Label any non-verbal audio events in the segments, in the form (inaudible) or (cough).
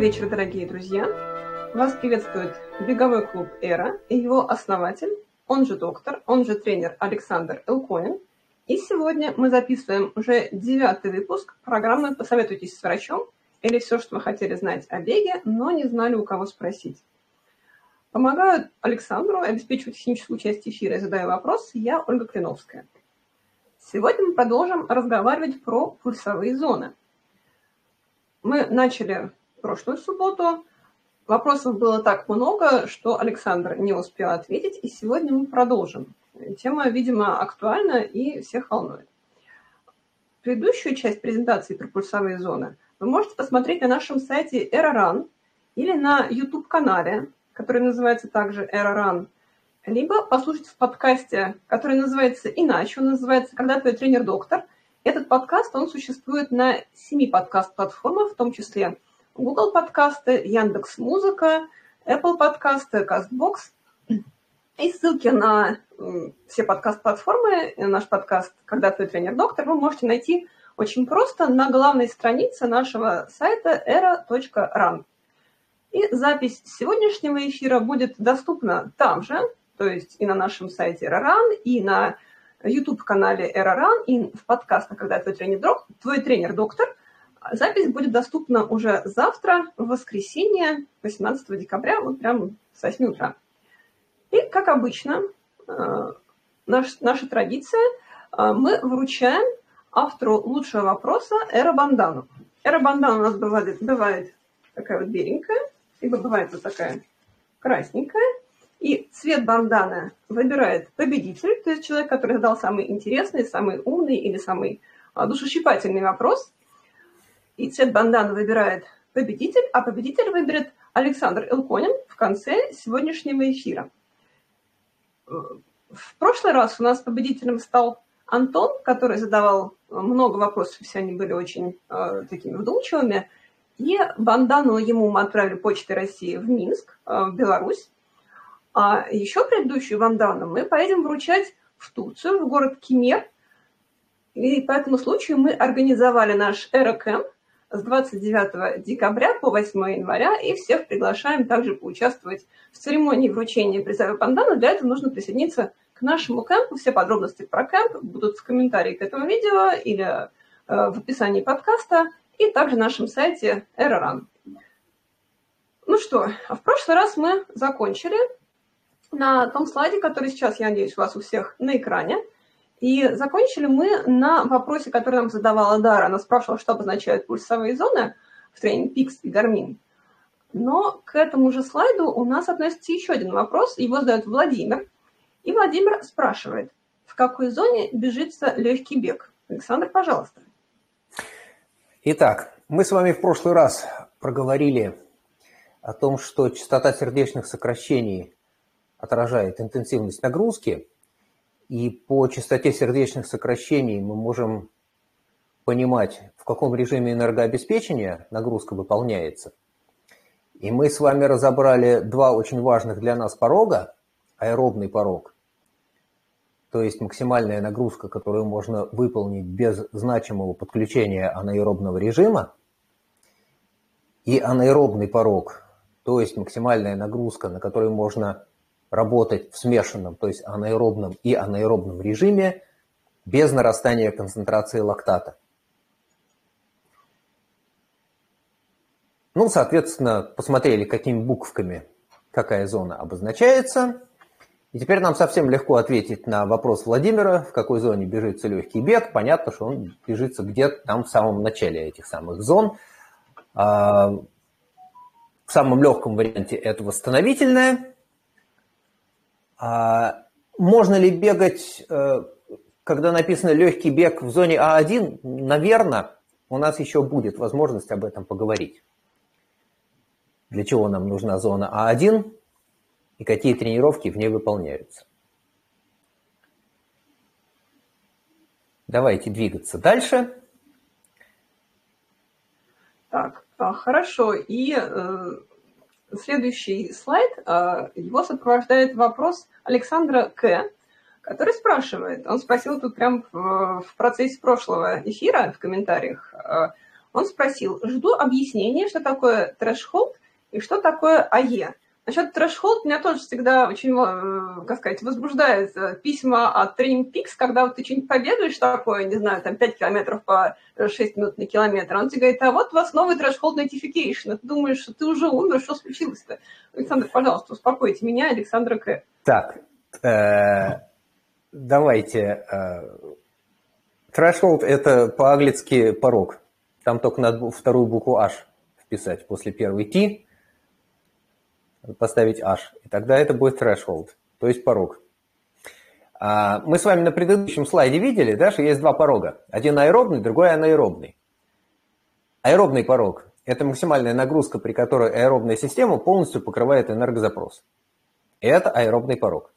Добрый вечер, дорогие друзья! Вас приветствует беговой клуб «Эра» и его основатель, он же доктор, он же тренер Александр Элконин. И сегодня мы записываем уже девятый выпуск программы «Посоветуйтесь с врачом» или все, что вы хотели знать о беге, но не знали, у кого спросить. Помогаю Александру обеспечивать техническую часть эфира и задаю вопрос я, Ольга Клиновская. Сегодня мы продолжим разговаривать про пульсовые зоны. Мы начали прошлую субботу. Вопросов было так много, что Александр не успел ответить, и сегодня мы продолжим. Тема, видимо, актуальна и всех волнует. Предыдущую часть презентации про пульсовые зоны вы можете посмотреть на нашем сайте EraRun или на YouTube-канале, который называется также EraRun, либо послушать в подкасте, который называется иначе, он называется «Когда твой тренер-доктор». Этот подкаст, он существует на семи подкаст-платформах, в том числе Google подкасты, Яндекс Музыка, Apple подкасты, CastBox. И ссылки на все подкаст-платформы, наш подкаст «Когда твой тренер-доктор» вы можете найти очень просто на главной странице нашего сайта era.run. И запись сегодняшнего эфира будет доступна там же, то есть и на нашем сайте EraRun, и на YouTube-канале EraRun, и в подкастах «Когда твой тренер-доктор», твой тренер-доктор – Запись будет доступна уже завтра, в воскресенье, 18 декабря, вот прямо с 8 утра. И, как обычно, э, наш, наша традиция, э, мы вручаем автору лучшего вопроса Эра Бандану. Эра Бандана у нас бывает, бывает такая вот беленькая, либо бывает вот такая красненькая. И цвет банданы выбирает победитель, то есть человек, который задал самый интересный, самый умный или самый а, душещипательный вопрос – и цвет бандана выбирает победитель, а победитель выберет Александр Элконин в конце сегодняшнего эфира. В прошлый раз у нас победителем стал Антон, который задавал много вопросов, все они были очень э, такими вдумчивыми. И бандану ему мы отправили почтой России в Минск, э, в Беларусь. А еще предыдущую бандану мы поедем вручать в Турцию, в город Кемер. И по этому случаю мы организовали наш Эрокэмп, с 29 декабря по 8 января, и всех приглашаем также поучаствовать в церемонии вручения призовой пандана. Для этого нужно присоединиться к нашему кемпу. Все подробности про кемп будут в комментарии к этому видео или э, в описании подкаста, и также на нашем сайте Эроран. Ну что, в прошлый раз мы закончили на том слайде, который сейчас, я надеюсь, у вас у всех на экране – и закончили мы на вопросе, который нам задавала Дара. Она спрашивала, что обозначают пульсовые зоны в тренинг PIX и Garmin. Но к этому же слайду у нас относится еще один вопрос. Его задает Владимир. И Владимир спрашивает, в какой зоне бежится легкий бег? Александр, пожалуйста. Итак, мы с вами в прошлый раз проговорили о том, что частота сердечных сокращений отражает интенсивность нагрузки – и по частоте сердечных сокращений мы можем понимать, в каком режиме энергообеспечения нагрузка выполняется. И мы с вами разобрали два очень важных для нас порога. Аэробный порог, то есть максимальная нагрузка, которую можно выполнить без значимого подключения анаэробного режима, и анаэробный порог, то есть максимальная нагрузка, на которой можно работать в смешанном, то есть анаэробном и анаэробном режиме без нарастания концентрации лактата. Ну, соответственно, посмотрели, какими буквами какая зона обозначается. И теперь нам совсем легко ответить на вопрос Владимира, в какой зоне бежится легкий бег. Понятно, что он бежится где-то там в самом начале этих самых зон. А, в самом легком варианте это восстановительная, можно ли бегать, э, когда написано легкий бег в зоне А1? Наверное, у нас еще будет возможность об этом поговорить. Для чего нам нужна зона А1 и какие тренировки в ней выполняются. Давайте двигаться дальше. Так, а, хорошо. И э, следующий слайд, а, его сопровождает вопрос Александра К., который спрашивает, он спросил тут прям в процессе прошлого эфира в комментариях, а, Он спросил, жду объяснения, что такое threshold и что такое АЕ. Насчет threshold меня тоже всегда очень, э, как сказать, возбуждает э, письма от Training Peaks, когда вот ты что-нибудь побегаешь такое, не знаю, там 5 километров по 6 минут на километр, он тебе говорит, а вот у вас новый threshold notification. Ты думаешь, что ты уже умер, что случилось-то? Александр, пожалуйста, успокойте меня, Александра К. Так, э, давайте. Threshold – это по-английски порог. Там только надо вторую букву H вписать после первой T, поставить H. И тогда это будет threshold, то есть порог. А, мы с вами на предыдущем слайде видели, да, что есть два порога. Один аэробный, другой анаэробный. Аэробный порог – это максимальная нагрузка, при которой аэробная система полностью покрывает энергозапрос. Это аэробный порог.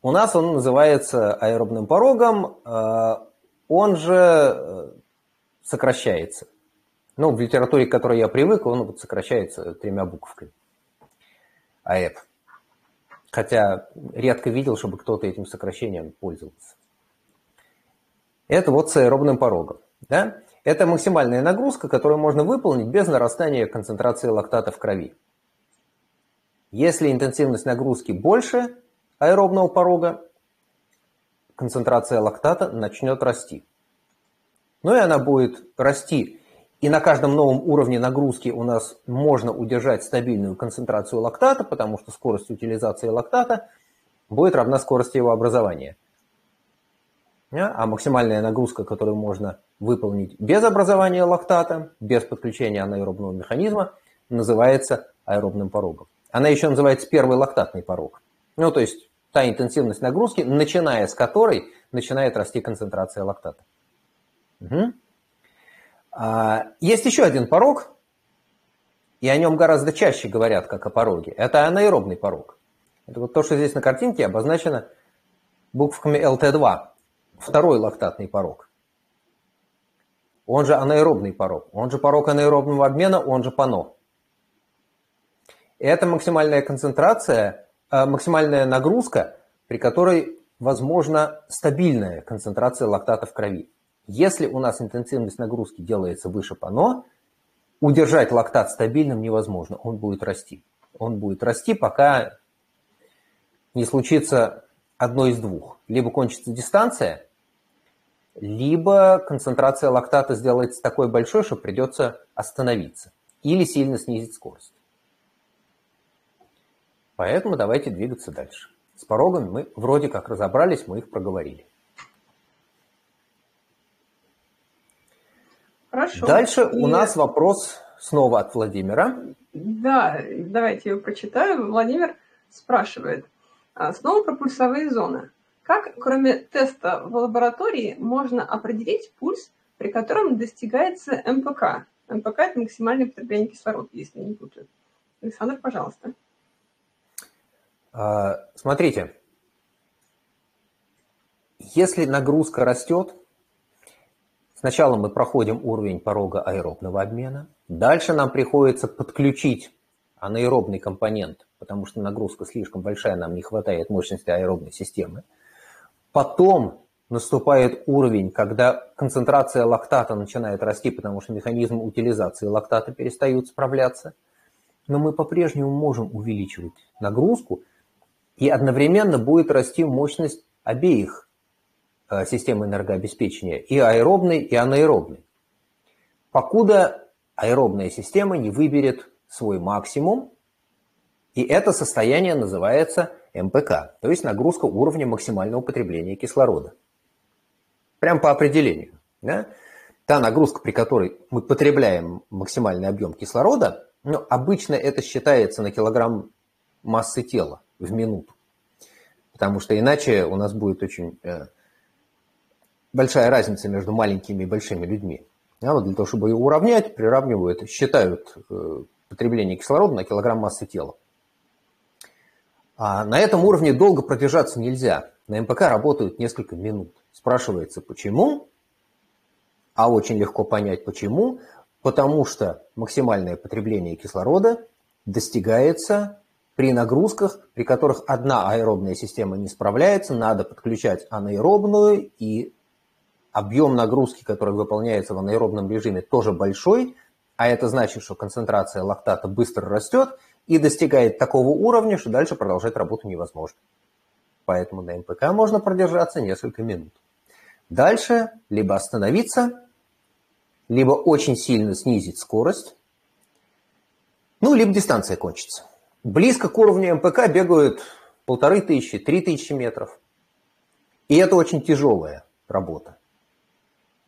У нас он называется аэробным порогом, э, он же э, сокращается. Ну, в литературе, к которой я привык, он вот сокращается тремя буквами. АЭП. Хотя редко видел, чтобы кто-то этим сокращением пользовался. Это вот с аэробным порогом. Да? Это максимальная нагрузка, которую можно выполнить без нарастания концентрации лактата в крови. Если интенсивность нагрузки больше аэробного порога, концентрация лактата начнет расти. Ну и она будет расти. И на каждом новом уровне нагрузки у нас можно удержать стабильную концентрацию лактата, потому что скорость утилизации лактата будет равна скорости его образования. А максимальная нагрузка, которую можно выполнить без образования лактата, без подключения анаэробного механизма, называется аэробным порогом. Она еще называется первый лактатный порог. Ну, то есть та интенсивность нагрузки, начиная с которой начинает расти концентрация лактата. Угу. А, есть еще один порог, и о нем гораздо чаще говорят, как о пороге. Это анаэробный порог. Это вот то, что здесь на картинке обозначено буквами LT2. Второй лактатный порог. Он же анаэробный порог. Он же порог анаэробного обмена, он же ПАНО. Это максимальная концентрация Э, максимальная нагрузка, при которой возможна стабильная концентрация лактата в крови. Если у нас интенсивность нагрузки делается выше ПАНО, удержать лактат стабильным невозможно, он будет расти. Он будет расти, пока не случится одно из двух. Либо кончится дистанция, либо концентрация лактата сделается такой большой, что придется остановиться или сильно снизить скорость. Поэтому давайте двигаться дальше. С порогами мы вроде как разобрались, мы их проговорили. Хорошо. Дальше И... у нас вопрос снова от Владимира. Да, давайте его прочитаю. Владимир спрашивает. «А, снова про пульсовые зоны. Как, кроме теста в лаборатории, можно определить пульс, при котором достигается МПК? МПК – это максимальное потребление кислорода, если не путаю. Александр, пожалуйста. А, смотрите, если нагрузка растет, сначала мы проходим уровень порога аэробного обмена, дальше нам приходится подключить анаэробный компонент, потому что нагрузка слишком большая, нам не хватает мощности аэробной системы. Потом наступает уровень, когда концентрация лактата начинает расти, потому что механизмы утилизации лактата перестают справляться. Но мы по-прежнему можем увеличивать нагрузку, и одновременно будет расти мощность обеих э, систем энергообеспечения, и аэробной, и анаэробной. Покуда аэробная система не выберет свой максимум, и это состояние называется МПК, то есть нагрузка уровня максимального потребления кислорода. Прям по определению. Да? Та нагрузка, при которой мы потребляем максимальный объем кислорода, ну, обычно это считается на килограмм массы тела в минуту. Потому что иначе у нас будет очень э, большая разница между маленькими и большими людьми. А вот для того, чтобы ее уравнять, приравнивают, считают э, потребление кислорода на килограмм массы тела. А на этом уровне долго продержаться нельзя. На МПК работают несколько минут. Спрашивается, почему? А очень легко понять, почему. Потому что максимальное потребление кислорода достигается при нагрузках, при которых одна аэробная система не справляется, надо подключать анаэробную, и объем нагрузки, который выполняется в анаэробном режиме, тоже большой, а это значит, что концентрация лактата быстро растет и достигает такого уровня, что дальше продолжать работу невозможно. Поэтому на МПК можно продержаться несколько минут. Дальше либо остановиться, либо очень сильно снизить скорость, ну, либо дистанция кончится. Близко к уровню МПК бегают полторы тысячи, три тысячи метров. И это очень тяжелая работа,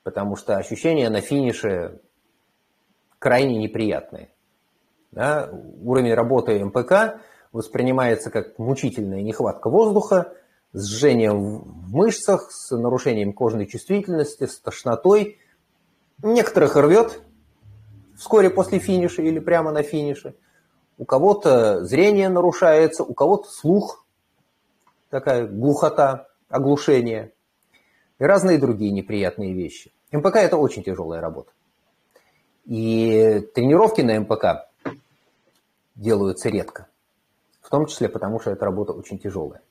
потому что ощущения на финише крайне неприятные. Да? Уровень работы МПК воспринимается как мучительная нехватка воздуха, с жжением в мышцах, с нарушением кожной чувствительности, с тошнотой. Некоторых рвет вскоре после финиша или прямо на финише. У кого-то зрение нарушается, у кого-то слух, такая глухота, оглушение и разные другие неприятные вещи. МПК – это очень тяжелая работа. И тренировки на МПК делаются редко. В том числе потому, что эта работа очень тяжелая.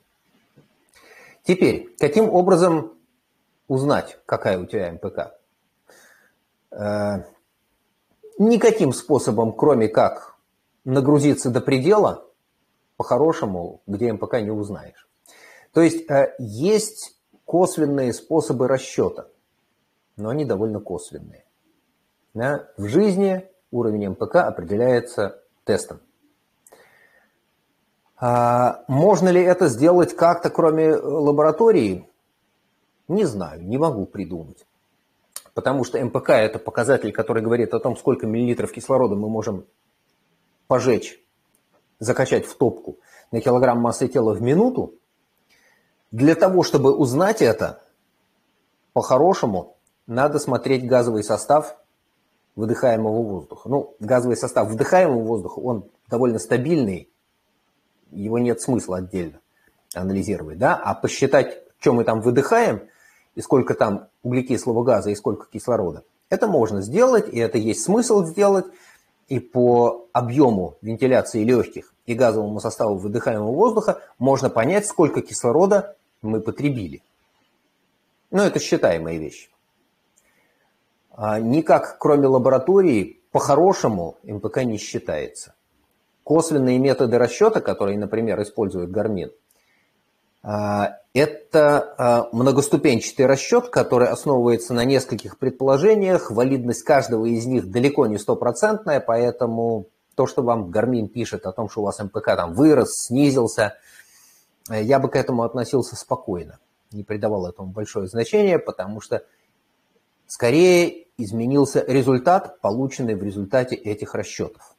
Теперь, каким образом узнать, какая у тебя МПК? Э, никаким способом, кроме как нагрузиться до предела, по-хорошему, где МПК не узнаешь. То есть э, есть косвенные способы расчета, но они довольно косвенные. Да? В жизни уровень МПК определяется тестом. А можно ли это сделать как-то, кроме лаборатории? Не знаю, не могу придумать. Потому что МПК – это показатель, который говорит о том, сколько миллилитров кислорода мы можем пожечь, закачать в топку на килограмм массы тела в минуту. Для того, чтобы узнать это, по-хорошему, надо смотреть газовый состав выдыхаемого воздуха. Ну, газовый состав вдыхаемого воздуха, он довольно стабильный, его нет смысла отдельно анализировать, да, а посчитать, что мы там выдыхаем, и сколько там углекислого газа, и сколько кислорода, это можно сделать, и это есть смысл сделать, и по объему вентиляции легких и газовому составу выдыхаемого воздуха можно понять, сколько кислорода мы потребили. Но это считаемая вещь. А никак, кроме лаборатории, по-хорошему МПК не считается. Косвенные методы расчета, которые, например, использует Garmin, а, это а, многоступенчатый расчет, который основывается на нескольких предположениях. Валидность каждого из них далеко не стопроцентная, поэтому то, что вам Garmin пишет о том, что у вас МПК там вырос, снизился, э, я бы к этому относился спокойно. Не придавал этому большое значение, потому что скорее изменился результат, полученный в результате этих расчетов.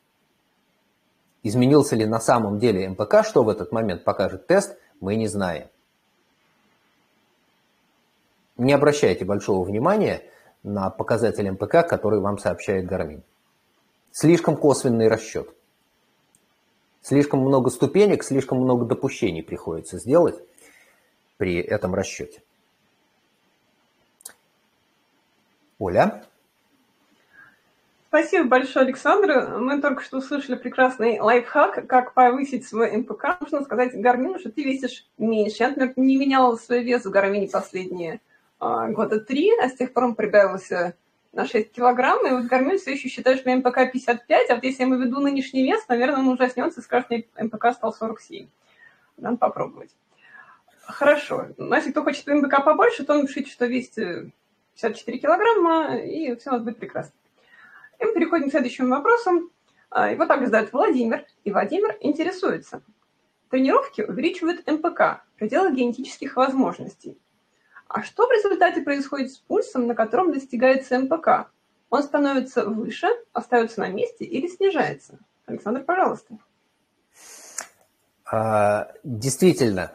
Изменился ли на самом деле МПК, что в этот момент покажет тест, мы не знаем. Не обращайте большого внимания на показатель МПК, который вам сообщает Гармин. Слишком косвенный расчет. Слишком много ступенек, слишком много допущений приходится сделать при этом расчете. Оля? Спасибо большое, Александр. Мы только что услышали прекрасный лайфхак, как повысить свой МПК. Нужно сказать Garmin у, что ты весишь меньше. Я, например, не меняла свой вес в Garmin е последние а, года три, а с тех пор он прибавился на 6 килограмм, и вот Garmin все еще считает, что МПК 55, а вот если я ему введу нынешний вес, наверное, он ужаснется и скажет, что МПК стал 47. Надо попробовать. Хорошо. Ну, если кто хочет МПК побольше, то он пишите, что весит 54 килограмма, и все у нас будет прекрасно. И мы переходим к следующим вопросам. А, его также задает Владимир, и Владимир интересуется. Тренировки увеличивают МПК, пределы генетических возможностей. А что в результате происходит с пульсом, на котором достигается МПК? Он становится выше, остается на месте или снижается? Александр, пожалуйста. А, действительно,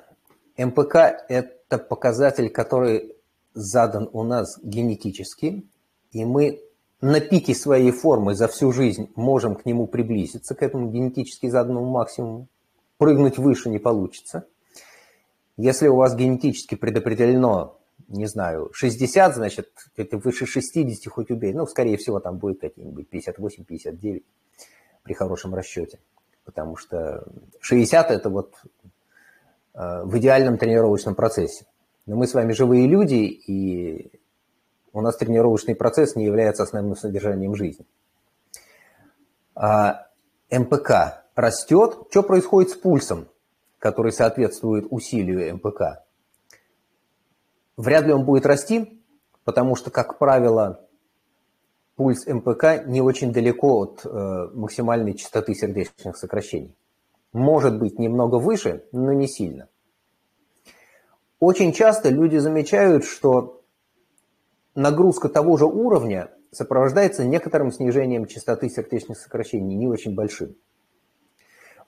МПК – это показатель, который задан у нас генетически, и мы на пике своей формы за всю жизнь можем к нему приблизиться, к этому генетически заданному максимуму. Прыгнуть выше не получится. Если у вас генетически предопределено, не знаю, 60, значит, это выше 60 хоть убей. Ну, скорее всего, там будет какие-нибудь 58-59 при хорошем расчете. Потому что 60 – это вот э, в идеальном тренировочном процессе. Но мы с вами живые люди, и у нас тренировочный процесс не является основным содержанием жизни. А МПК растет. Что происходит с пульсом, который соответствует усилию МПК? Вряд ли он будет расти, потому что, как правило, пульс МПК не очень далеко от э, максимальной частоты сердечных сокращений. Может быть немного выше, но не сильно. Очень часто люди замечают, что нагрузка того же уровня сопровождается некоторым снижением частоты сердечных сокращений, не очень большим.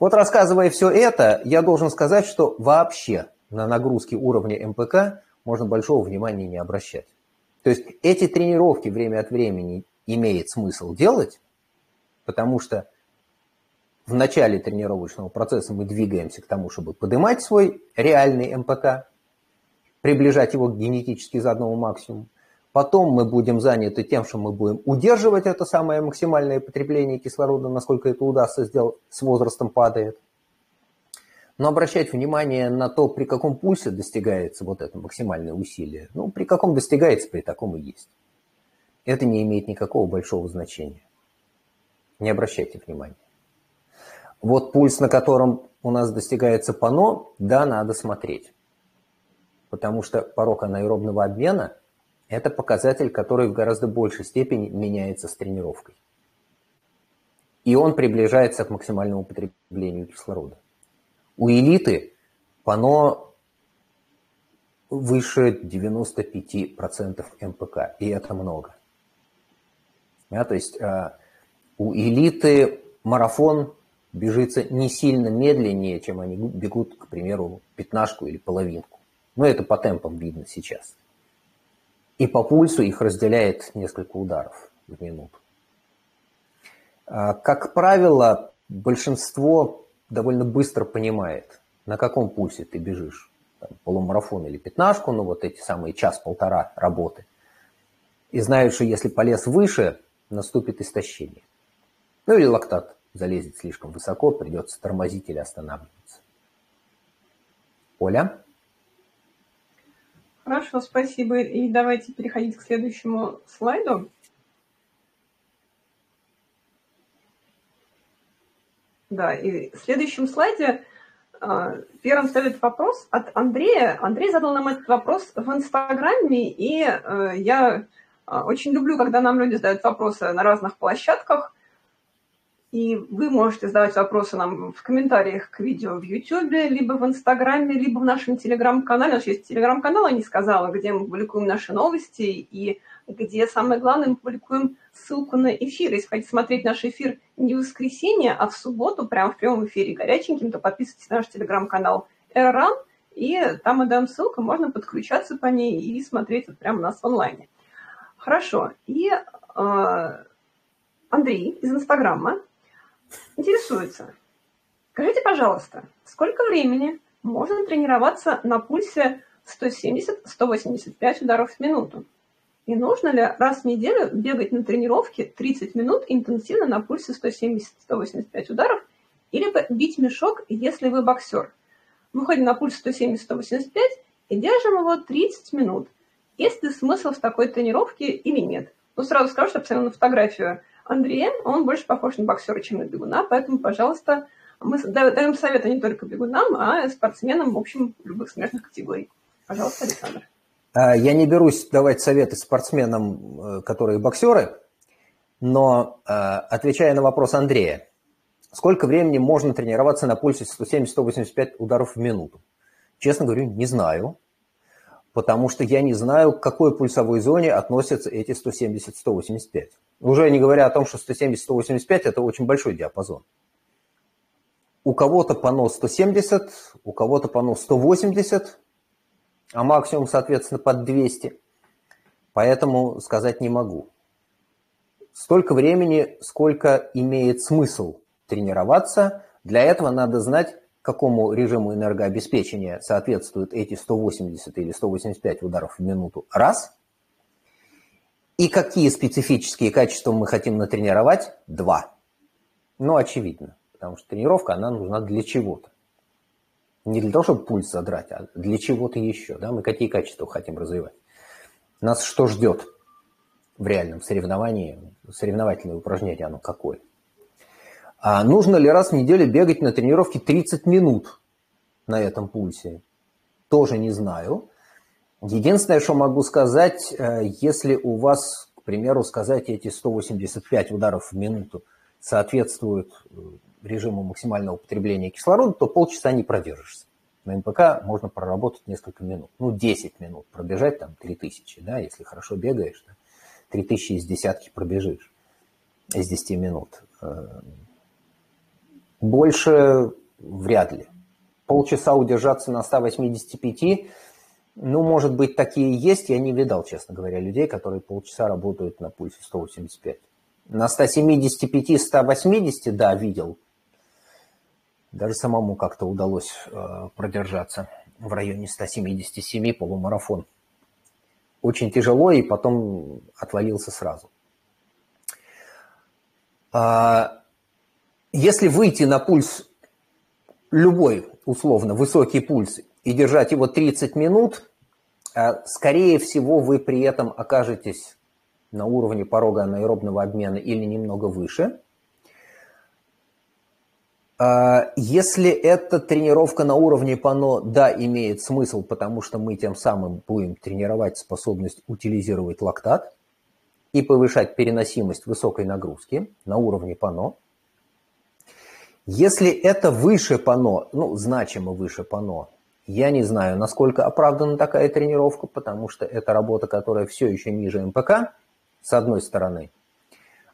Вот рассказывая все это, я должен сказать, что вообще на нагрузки уровня МПК можно большого внимания не обращать. То есть эти тренировки время от времени имеет смысл делать, потому что в начале тренировочного процесса мы двигаемся к тому, чтобы поднимать свой реальный МПК, приближать его к генетически заданному максимуму. Потом мы будем заняты тем, что мы будем удерживать это самое максимальное потребление кислорода, насколько это удастся сделать, с возрастом падает. Но обращать внимание на то, при каком пульсе достигается вот это максимальное усилие, ну, при каком достигается, при таком и есть. Это не имеет никакого большого значения. Не обращайте внимания. Вот пульс, на котором у нас достигается пано, да, надо смотреть. Потому что порог анаэробного обмена – это показатель, который в гораздо большей степени меняется с тренировкой. И он приближается к максимальному потреблению кислорода. У элиты пано выше 95% МПК, и это много. Да, то есть а, у элиты марафон бежится не сильно медленнее, чем они бегут, к примеру, пятнашку или половинку. Но это по темпам видно сейчас. И по пульсу их разделяет несколько ударов в минуту. А, как правило, большинство довольно быстро понимает, на каком пульсе ты бежишь. Там, полумарафон или пятнашку, ну вот эти самые час-полтора работы. И знают, что если полез выше, наступит истощение. Ну или лактат залезет слишком высоко, придется тормозить или останавливаться. Оля? Хорошо, спасибо. И давайте переходить к следующему слайду. Да, и в следующем слайде а, первым следует вопрос от Андрея. Андрей задал нам этот вопрос в Инстаграме, и э, я а, очень люблю, когда нам люди задают вопросы на разных площадках. И вы можете задавать вопросы нам в комментариях к видео в YouTube, либо в Инстаграме, либо в нашем Телеграм-канале. У нас есть Телеграм-канал, я не сказала, где мы публикуем наши новости и где, самое главное, мы публикуем ссылку на эфир. Если хотите смотреть наш эфир не в воскресенье, а в субботу, прямо в прямом эфире горяченьким, то подписывайтесь на наш Телеграм-канал Эрран, и там мы даем ссылку, можно подключаться по ней и смотреть вот прямо нас в онлайне. Хорошо. И э, Андрей из Инстаграма интересуется. Скажите, пожалуйста, сколько времени можно тренироваться на пульсе 170-185 ударов в минуту? И нужно ли раз в неделю бегать на тренировке 30 минут интенсивно на пульсе 170-185 ударов, или бить мешок, если вы боксер? Мы ходим на пульс 170-185 и держим его 30 минут. Есть ли смысл в такой тренировке или нет? Ну, сразу скажу, что посмотрел на фотографию Андрея, он больше похож на боксера, чем на бегуна, поэтому, пожалуйста, мы даем советы не только бегунам, а спортсменам, в общем, любых смежных категорий. Пожалуйста, Александр. А, я не берусь давать советы спортсменам, э, которые боксеры, но э, отвечая на вопрос Андрея, сколько времени можно тренироваться на пульсе 170-185 ударов в минуту? Честно говорю, не знаю потому что я не знаю, к какой пульсовой зоне относятся эти 170-185. Уже не говоря о том, что 170-185 – это очень большой диапазон. У кого-то пано 170, у кого-то пано 180, а максимум, соответственно, под 200. Поэтому сказать не могу. Столько времени, сколько имеет смысл тренироваться, для этого надо знать, какому режиму энергообеспечения соответствуют эти 180 или 185 ударов в минуту, раз. И какие специфические качества мы хотим натренировать, два. Ну, очевидно, потому что тренировка, она нужна для чего-то. Не для того, чтобы пульс задрать, а для чего-то еще. Да? Мы какие качества хотим развивать. Нас что ждет? в реальном соревновании, соревновательное упражнение, оно какое. А нужно ли раз в неделю бегать на тренировке 30 минут на этом пульсе? Тоже не знаю. Единственное, что могу сказать, э, если у вас, к примеру, сказать эти 185 ударов в минуту соответствуют э, режиму максимального употребления кислорода, то полчаса не продержишься. На МПК можно проработать несколько минут. Ну, 10 минут пробежать, там, 3000, да, если хорошо бегаешь, да, 3000 из десятки пробежишь, из 10 минут. Э, больше вряд ли. Полчаса удержаться на 185, ну, может быть, такие есть. Я не видал, честно говоря, людей, которые полчаса работают на пульсе 185. На 175-180, да, видел. Даже самому как-то удалось э, продержаться в районе 177 полумарафон. Очень тяжело, и потом отвалился сразу. А, если выйти на пульс любой, условно, высокий пульс и держать его 30 минут, э, скорее всего, вы при этом окажетесь на уровне порога анаэробного обмена или немного выше – а, если эта тренировка на уровне ПАНО, да, имеет смысл, потому что мы тем самым будем тренировать способность утилизировать лактат и повышать переносимость высокой нагрузки на уровне ПАНО. Если это выше ПАНО, ну, значимо выше ПАНО, я не знаю, насколько оправдана такая тренировка, потому что это работа, которая все еще ниже МПК, с одной стороны –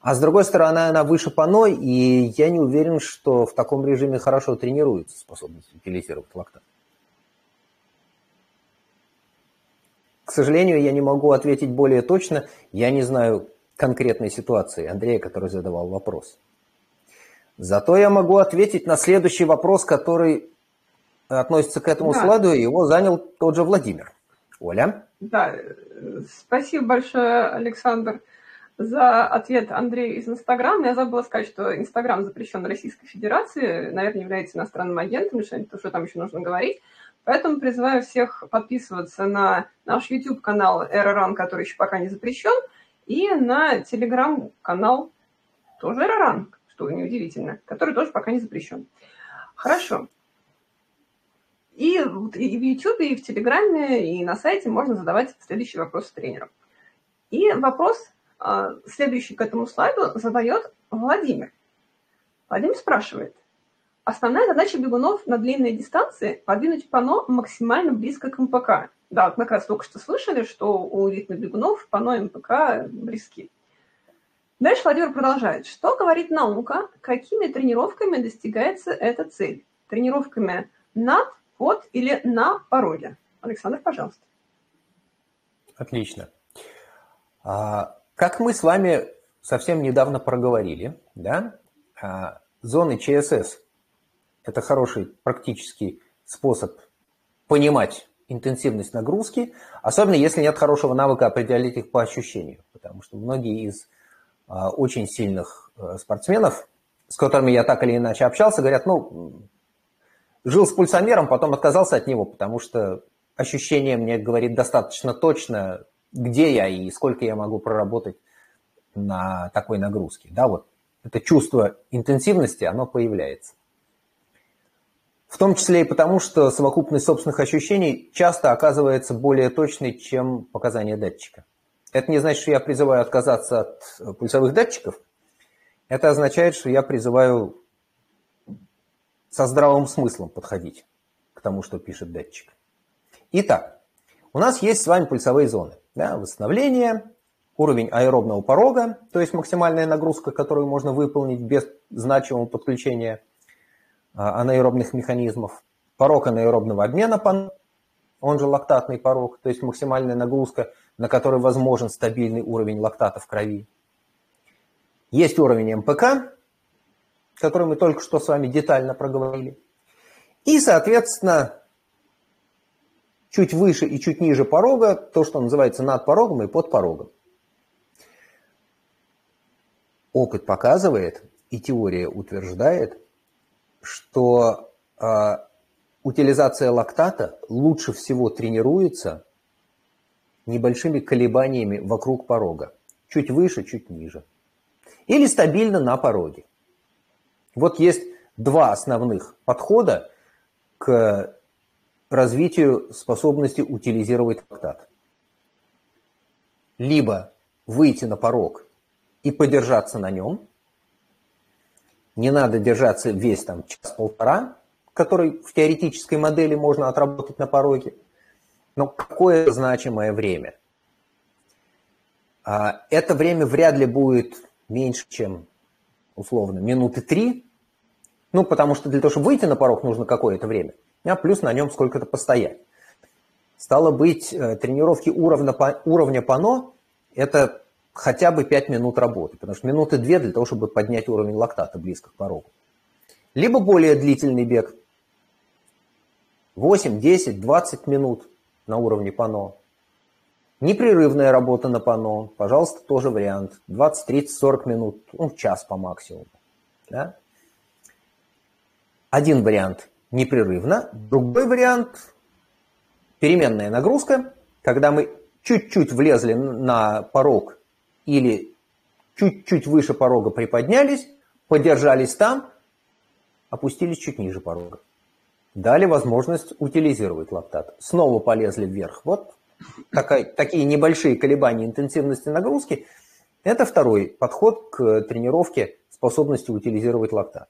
а с другой стороны, она выше пано, и я не уверен, что в таком режиме хорошо тренируется способность утилизировать лактат. К сожалению, я не могу ответить более точно. Я не знаю конкретной ситуации Андрея, который задавал вопрос. Зато я могу ответить на следующий вопрос, который относится к этому да. слайду, и его занял тот же Владимир. Оля? Да, спасибо большое, Александр за ответ Андрею из Инстаграма. Я забыла сказать, что Инстаграм запрещен Российской Федерации, наверное, является иностранным агентом, что, что там еще нужно говорить. Поэтому призываю всех подписываться на наш YouTube-канал Эроран, который еще пока не запрещен, и на Telegram-канал тоже Эроран, что неудивительно, который тоже пока не запрещен. Хорошо. И, и в YouTube, и в Телеграме, и на сайте можно задавать следующие вопросы тренерам. И вопрос а, следующий к этому слайду задает Владимир. Владимир спрашивает. Основная задача бегунов на длинной дистанции – подвинуть пано максимально близко к МПК. Да, вот мы как раз только что слышали, что у элитных бегунов пано и МПК близки. Дальше Владимир продолжает. Что говорит наука, какими тренировками достигается эта цель? Тренировками над, под или на пороге? Александр, пожалуйста. Отлично. А, как мы с вами совсем недавно проговорили, да, а, зоны ЧСС – это хороший практический способ понимать интенсивность нагрузки, особенно если нет хорошего навыка определять их по ощущению, потому что многие из а, очень сильных э, спортсменов, с которыми я так или иначе общался, говорят, ну, жил с пульсомером, потом отказался от него, потому что ощущение мне говорит достаточно точно, где я и сколько я могу проработать на такой нагрузке. Да, вот это чувство интенсивности, оно появляется. В том числе и потому, что совокупность собственных ощущений часто оказывается более точной, чем показания датчика. Это не значит, что я призываю отказаться от пульсовых датчиков. Это означает, что я призываю со здравым смыслом подходить к тому, что пишет датчик. Итак, у нас есть с вами пульсовые зоны. Да, восстановление, уровень аэробного порога, то есть максимальная нагрузка, которую можно выполнить без значимого подключения а, анаэробных механизмов, порог анаэробного обмена, он же лактатный порог, то есть максимальная нагрузка, на которой возможен стабильный уровень лактата в крови. Есть уровень МПК, который мы только что с вами детально проговорили. И, соответственно, чуть выше и чуть ниже порога, то, что называется над порогом и под порогом. Опыт показывает, и теория утверждает, что э, утилизация лактата лучше всего тренируется небольшими колебаниями вокруг порога. чуть выше, чуть ниже. Или стабильно на пороге. Вот есть два основных подхода к развитию способности утилизировать лактат. Либо выйти на порог и подержаться на нем. Не надо держаться весь там час-полтора, который в теоретической модели можно отработать на пороге. Но какое значимое время? А, это время вряд ли будет меньше, чем, условно, минуты три. Ну, потому что для того, чтобы выйти на порог, нужно какое-то время. А плюс на нем сколько-то постоять. Стало быть, э, тренировки уровня, уровня пано – это хотя бы 5 минут работы, потому что минуты 2 для того, чтобы поднять уровень лактата близко к порогу. Либо более длительный бег, 8, 10, 20 минут на уровне пано. Непрерывная работа на пано, пожалуйста, тоже вариант. 20, 30, 40 минут, ну, час по максимуму. Да? Один вариант непрерывно, другой вариант переменная нагрузка, когда мы чуть-чуть влезли на порог или чуть-чуть выше порога приподнялись, подержались там, опустились чуть ниже порога. Дали возможность утилизировать лактат. Снова полезли вверх. Вот такая, такие небольшие колебания интенсивности нагрузки – это второй подход к тренировке способности утилизировать лактат.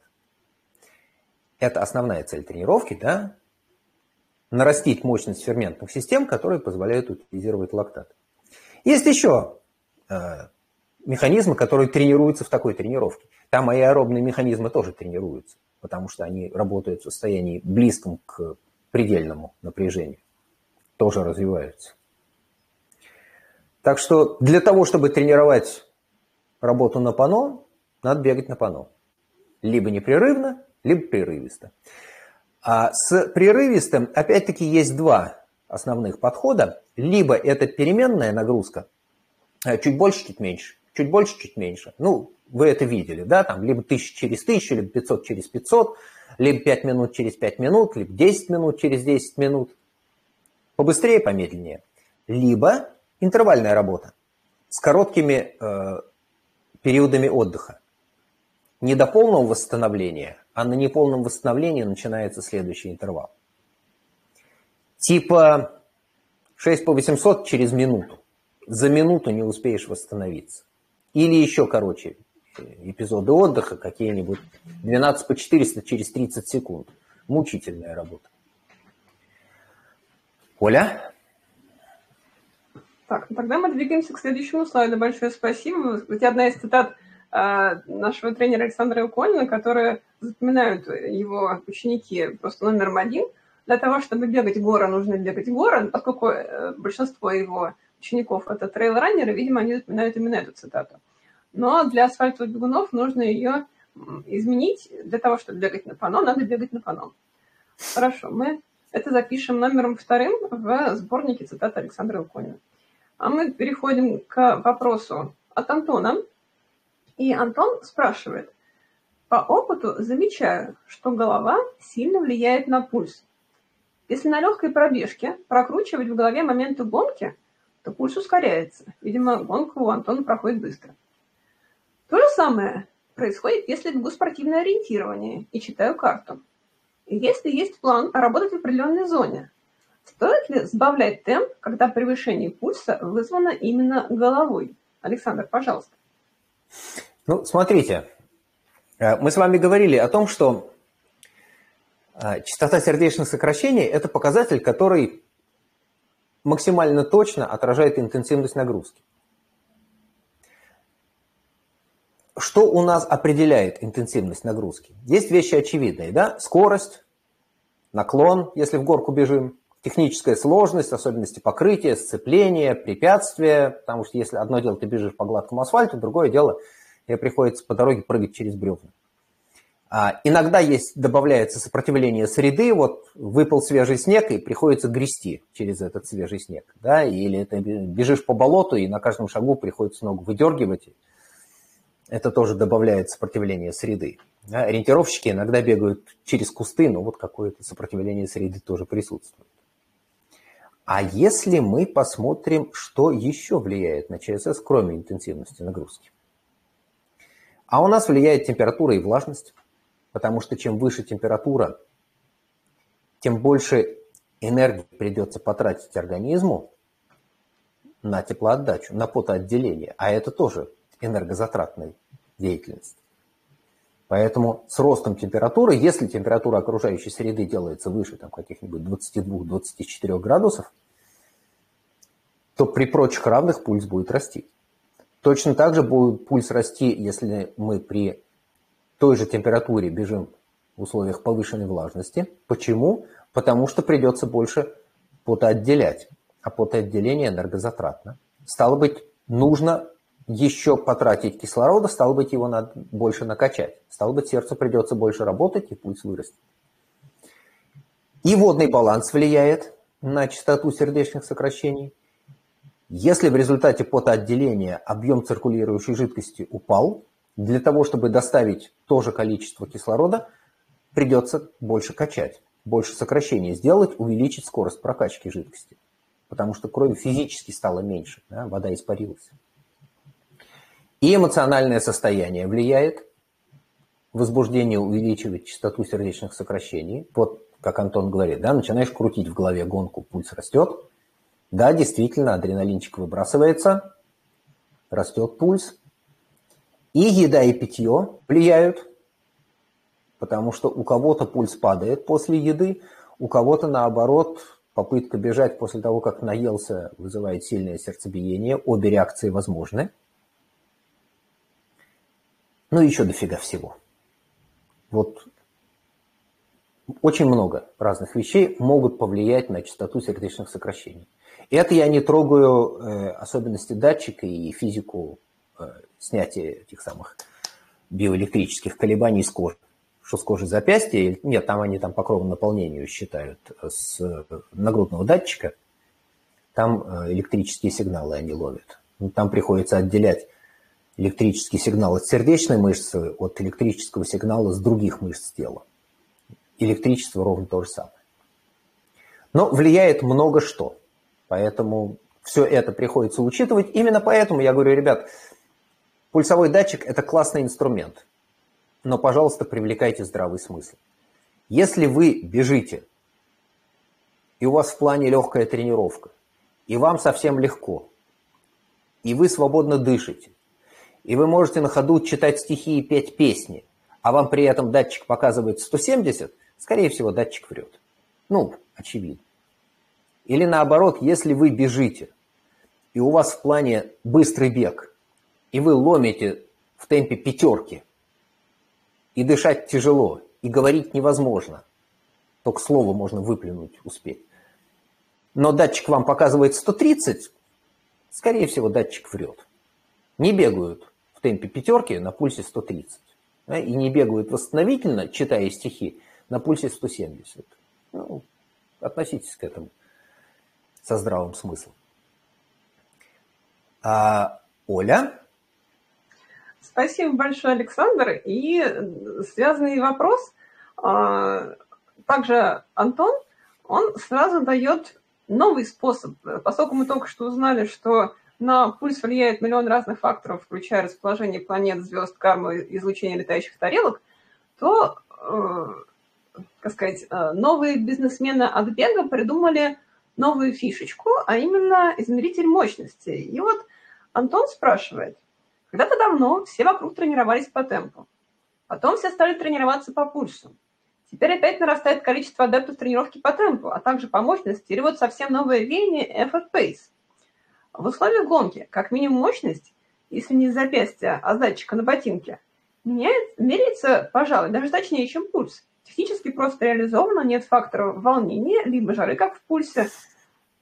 Это основная цель тренировки, да? Нарастить мощность ферментных систем, которые позволяют утилизировать лактат. Есть еще э, механизмы, которые тренируются в такой тренировке. Там аэробные механизмы тоже тренируются, потому что они работают в состоянии близком к предельному напряжению. Тоже развиваются. Так что для того, чтобы тренировать работу на пано, надо бегать на пано. Либо непрерывно, либо прерывисто. А с прерывистым, опять-таки, есть два основных подхода. Либо это переменная нагрузка, э, чуть больше, чуть меньше. Чуть больше, чуть меньше. Ну, вы это видели, да, там либо 1000 через 1000, либо 500 через 500, либо 5 минут через 5 минут, либо 10 минут через 10 минут. Побыстрее, помедленнее. Либо интервальная работа с короткими э, периодами отдыха. Не до полного восстановления, а на неполном восстановлении начинается следующий интервал. Типа 6 по 800 через минуту. За минуту не успеешь восстановиться. Или еще короче, эпизоды отдыха какие-нибудь 12 по 400 через 30 секунд. Мучительная работа. Оля? Так, тогда мы двигаемся к следующему слайду. Большое спасибо. Кстати, одна из цитат э, нашего тренера Александра Уконина, которые запоминают его ученики просто номером один. Для того, чтобы бегать горы, нужно бегать горы, поскольку э, большинство его учеников это трейл-раннеры, видимо, они запоминают именно эту цитату. Но для асфальтовых бегунов нужно ее изменить. Для того, чтобы бегать на пано, надо бегать на пано. Хорошо, мы это запишем номером вторым в сборнике цитат Александра Уконина. А мы переходим к вопросу от Антона. И Антон спрашивает. По опыту замечаю, что голова сильно влияет на пульс. Если на легкой пробежке прокручивать в голове моменты гонки, то пульс ускоряется. Видимо, гонка у Антона проходит быстро. То же самое происходит, если бегу спортивное ориентирование и читаю карту. Если есть план работать в определенной зоне, Стоит ли сбавлять темп, когда превышение пульса вызвано именно головой? Александр, пожалуйста. Ну, смотрите, э, мы с вами говорили о том, что э, частота сердечных сокращений – это показатель, который максимально точно отражает интенсивность нагрузки. Что у нас определяет интенсивность нагрузки? Есть вещи очевидные, да? Скорость, наклон, если в горку бежим, техническая сложность, особенности покрытия, сцепления, препятствия, потому что если одно дело ты бежишь по гладкому асфальту, другое дело тебе приходится по дороге прыгать через бревна. А, иногда есть, добавляется сопротивление среды, вот выпал свежий снег и приходится грести через этот свежий снег, да, или ты бежишь по болоту и на каждом шагу приходится ногу выдергивать, это тоже добавляет сопротивление среды. Да, ориентировщики иногда бегают через кусты, но вот какое-то сопротивление среды тоже присутствует. А если мы посмотрим, что еще влияет на ЧСС, кроме интенсивности нагрузки? А у нас влияет температура и влажность, потому что чем выше температура, тем больше энергии придется потратить организму на теплоотдачу, на потоотделение. А это тоже энергозатратная деятельность. Поэтому с ростом температуры, если температура окружающей среды делается выше там, каких-нибудь 22-24 градусов, то при прочих равных пульс будет расти. Точно так же будет пульс расти, если мы при той же температуре бежим в условиях повышенной влажности. Почему? Потому что придется больше потоотделять, а потоотделение энергозатратно. Стало быть, нужно еще потратить кислорода, стало быть, его надо больше накачать. Стало быть, сердцу придется больше работать, и пульс вырастет. И водный баланс влияет на частоту сердечных сокращений. Если в результате потоотделения объем циркулирующей жидкости упал, для того, чтобы доставить то же количество кислорода, придется больше качать, больше сокращения сделать, увеличить скорость прокачки жидкости. Потому что крови физически стало меньше, да, вода испарилась. И эмоциональное состояние влияет. Возбуждение увеличивает частоту сердечных сокращений. Вот, как Антон говорит, да, начинаешь крутить в голове гонку, пульс растет. Да, действительно, адреналинчик выбрасывается, растет пульс. И еда и питье влияют, потому что у кого-то пульс падает после еды, у кого-то наоборот попытка бежать после того, как наелся, вызывает сильное сердцебиение. Обе реакции возможны. Ну и еще дофига всего. Вот очень много разных вещей могут повлиять на частоту сердечных сокращений. Это я не трогаю э, особенности датчика и физику э, снятия этих самых биоэлектрических колебаний с кожи. Что с кожи запястья? Нет, там они там по кровному наполнению считают с нагрудного датчика. Там э, электрические сигналы они ловят. Там приходится отделять электрический сигнал от сердечной мышцы от электрического сигнала с других мышц тела. Электричество ровно то же самое. Но влияет много что. Поэтому все это приходится учитывать. Именно поэтому я говорю, ребят, пульсовой датчик – это классный инструмент. Но, пожалуйста, привлекайте здравый смысл. Если вы бежите, и у вас в плане легкая тренировка, и вам совсем легко, и вы свободно дышите, и вы можете на ходу читать стихи и петь песни, а вам при этом датчик показывает 170, скорее всего, датчик врет. Ну, очевидно. Или наоборот, если вы бежите, и у вас в плане быстрый бег, и вы ломите в темпе пятерки, и дышать тяжело, и говорить невозможно, только слово можно выплюнуть, успеть. Но датчик вам показывает 130, скорее всего, датчик врет. Не бегают в темпе пятерки на пульсе 130. Да, и не бегают восстановительно, читая стихи, на пульсе 170. Ну, относитесь к этому со здравым смыслом. А, Оля? Спасибо большое, Александр. И связанный вопрос. А, также Антон, он сразу дает новый способ, поскольку мы только что узнали, что на пульс влияет миллион разных факторов, включая расположение планет, звезд, карму, излучение летающих тарелок, то, э, как сказать, э, новые бизнесмены от бега придумали новую фишечку, а именно измеритель мощности. И вот Антон спрашивает, когда-то давно все вокруг тренировались по темпу, потом все стали тренироваться по пульсу. Теперь опять нарастает количество адептов тренировки по темпу, а также по мощности, или вот совсем новое веяние Effort Pace. В условиях гонки, как минимум мощность, если не запястья, а датчика на ботинке, меняет, меряется, пожалуй, даже точнее, чем пульс. Технически просто реализовано, нет фактора волнения, либо жары, как в пульсе.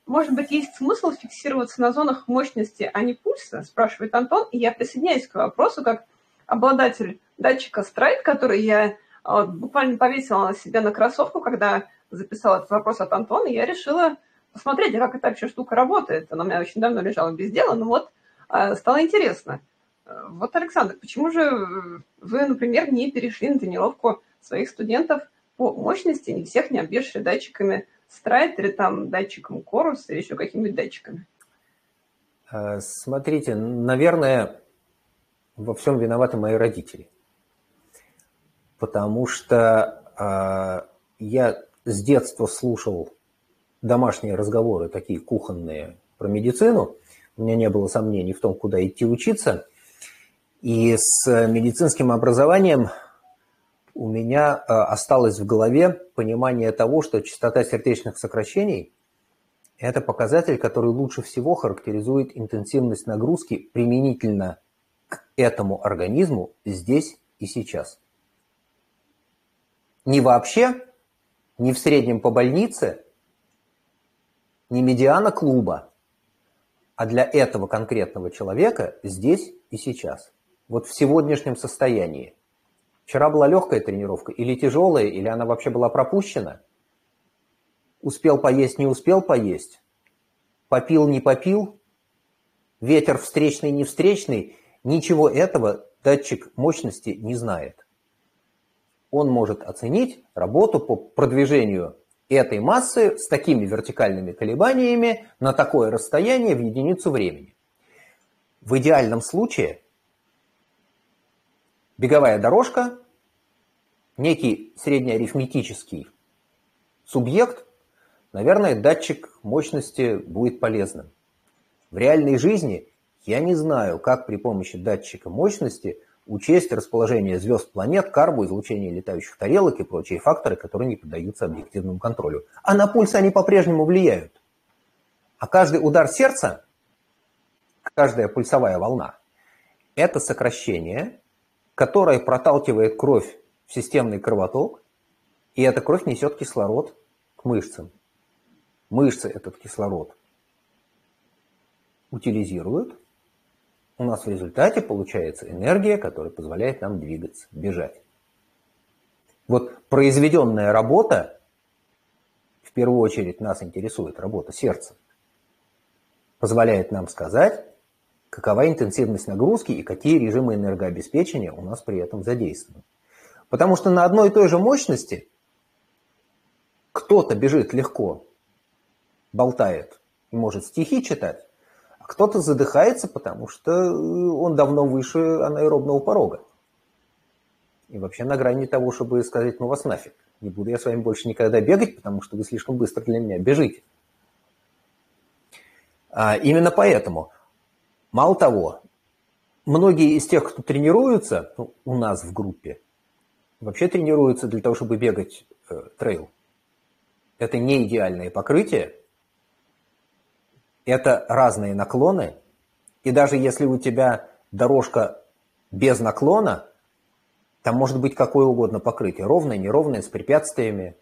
Может быть, есть смысл фиксироваться на зонах мощности, а не пульса, спрашивает Антон. И я присоединяюсь к вопросу, как обладатель датчика Stride, который я вот, буквально повесила на себя на кроссовку, когда записала этот вопрос от Антона, я решила посмотреть, как эта вообще штука работает. Она у меня очень давно лежала без дела, но вот а, стало интересно. Вот, Александр, почему же вы, например, не перешли на тренировку своих студентов по мощности, не всех не обвешали датчиками Страйт или там датчиком Корус или еще какими-нибудь датчиками? Э, смотрите, наверное, во всем виноваты мои родители. Потому что э, я с детства слушал домашние разговоры, такие кухонные, про медицину. У меня не было сомнений в том, куда идти учиться. И с медицинским образованием у меня э, осталось в голове понимание того, что частота сердечных сокращений – это показатель, который лучше всего характеризует интенсивность нагрузки применительно к этому организму здесь и сейчас. Не вообще, не в среднем по больнице, не медиана клуба, а для этого конкретного человека здесь и сейчас. Вот в сегодняшнем состоянии. Вчера была легкая тренировка или тяжелая, или она вообще была пропущена? Успел поесть, не успел поесть? Попил, не попил? Ветер встречный, не встречный? Ничего этого датчик мощности не знает. Он может оценить работу по продвижению этой массы с такими вертикальными колебаниями на такое расстояние в единицу времени. В идеальном случае беговая дорожка, некий среднеарифметический субъект, наверное, датчик мощности будет полезным. В реальной жизни я не знаю, как при помощи датчика мощности учесть расположение звезд, планет, карбу, излучение летающих тарелок и прочие факторы, которые не поддаются объективному контролю. А на пульс они по-прежнему влияют. А каждый удар сердца, каждая пульсовая волна – это сокращение которая проталкивает кровь в системный кровоток, и эта кровь несет кислород к мышцам. Мышцы этот кислород утилизируют. У нас в результате получается энергия, которая позволяет нам двигаться, бежать. Вот произведенная работа, в первую очередь нас интересует работа сердца, позволяет нам сказать, какова интенсивность нагрузки и какие режимы энергообеспечения у нас при этом задействованы. Потому что на одной и той же мощности кто-то бежит легко, болтает и может стихи читать, а кто-то задыхается, потому что он давно выше анаэробного порога. И вообще на грани того, чтобы сказать, ну вас нафиг, не буду я с вами больше никогда бегать, потому что вы слишком быстро для меня бежите. А именно поэтому Мало того, многие из тех, кто тренируются ну, у нас в группе, вообще тренируются для того, чтобы бегать э, трейл. Это не идеальное покрытие, это разные наклоны, и даже если у тебя дорожка без наклона, там может быть какое угодно покрытие, ровное, неровное, с препятствиями,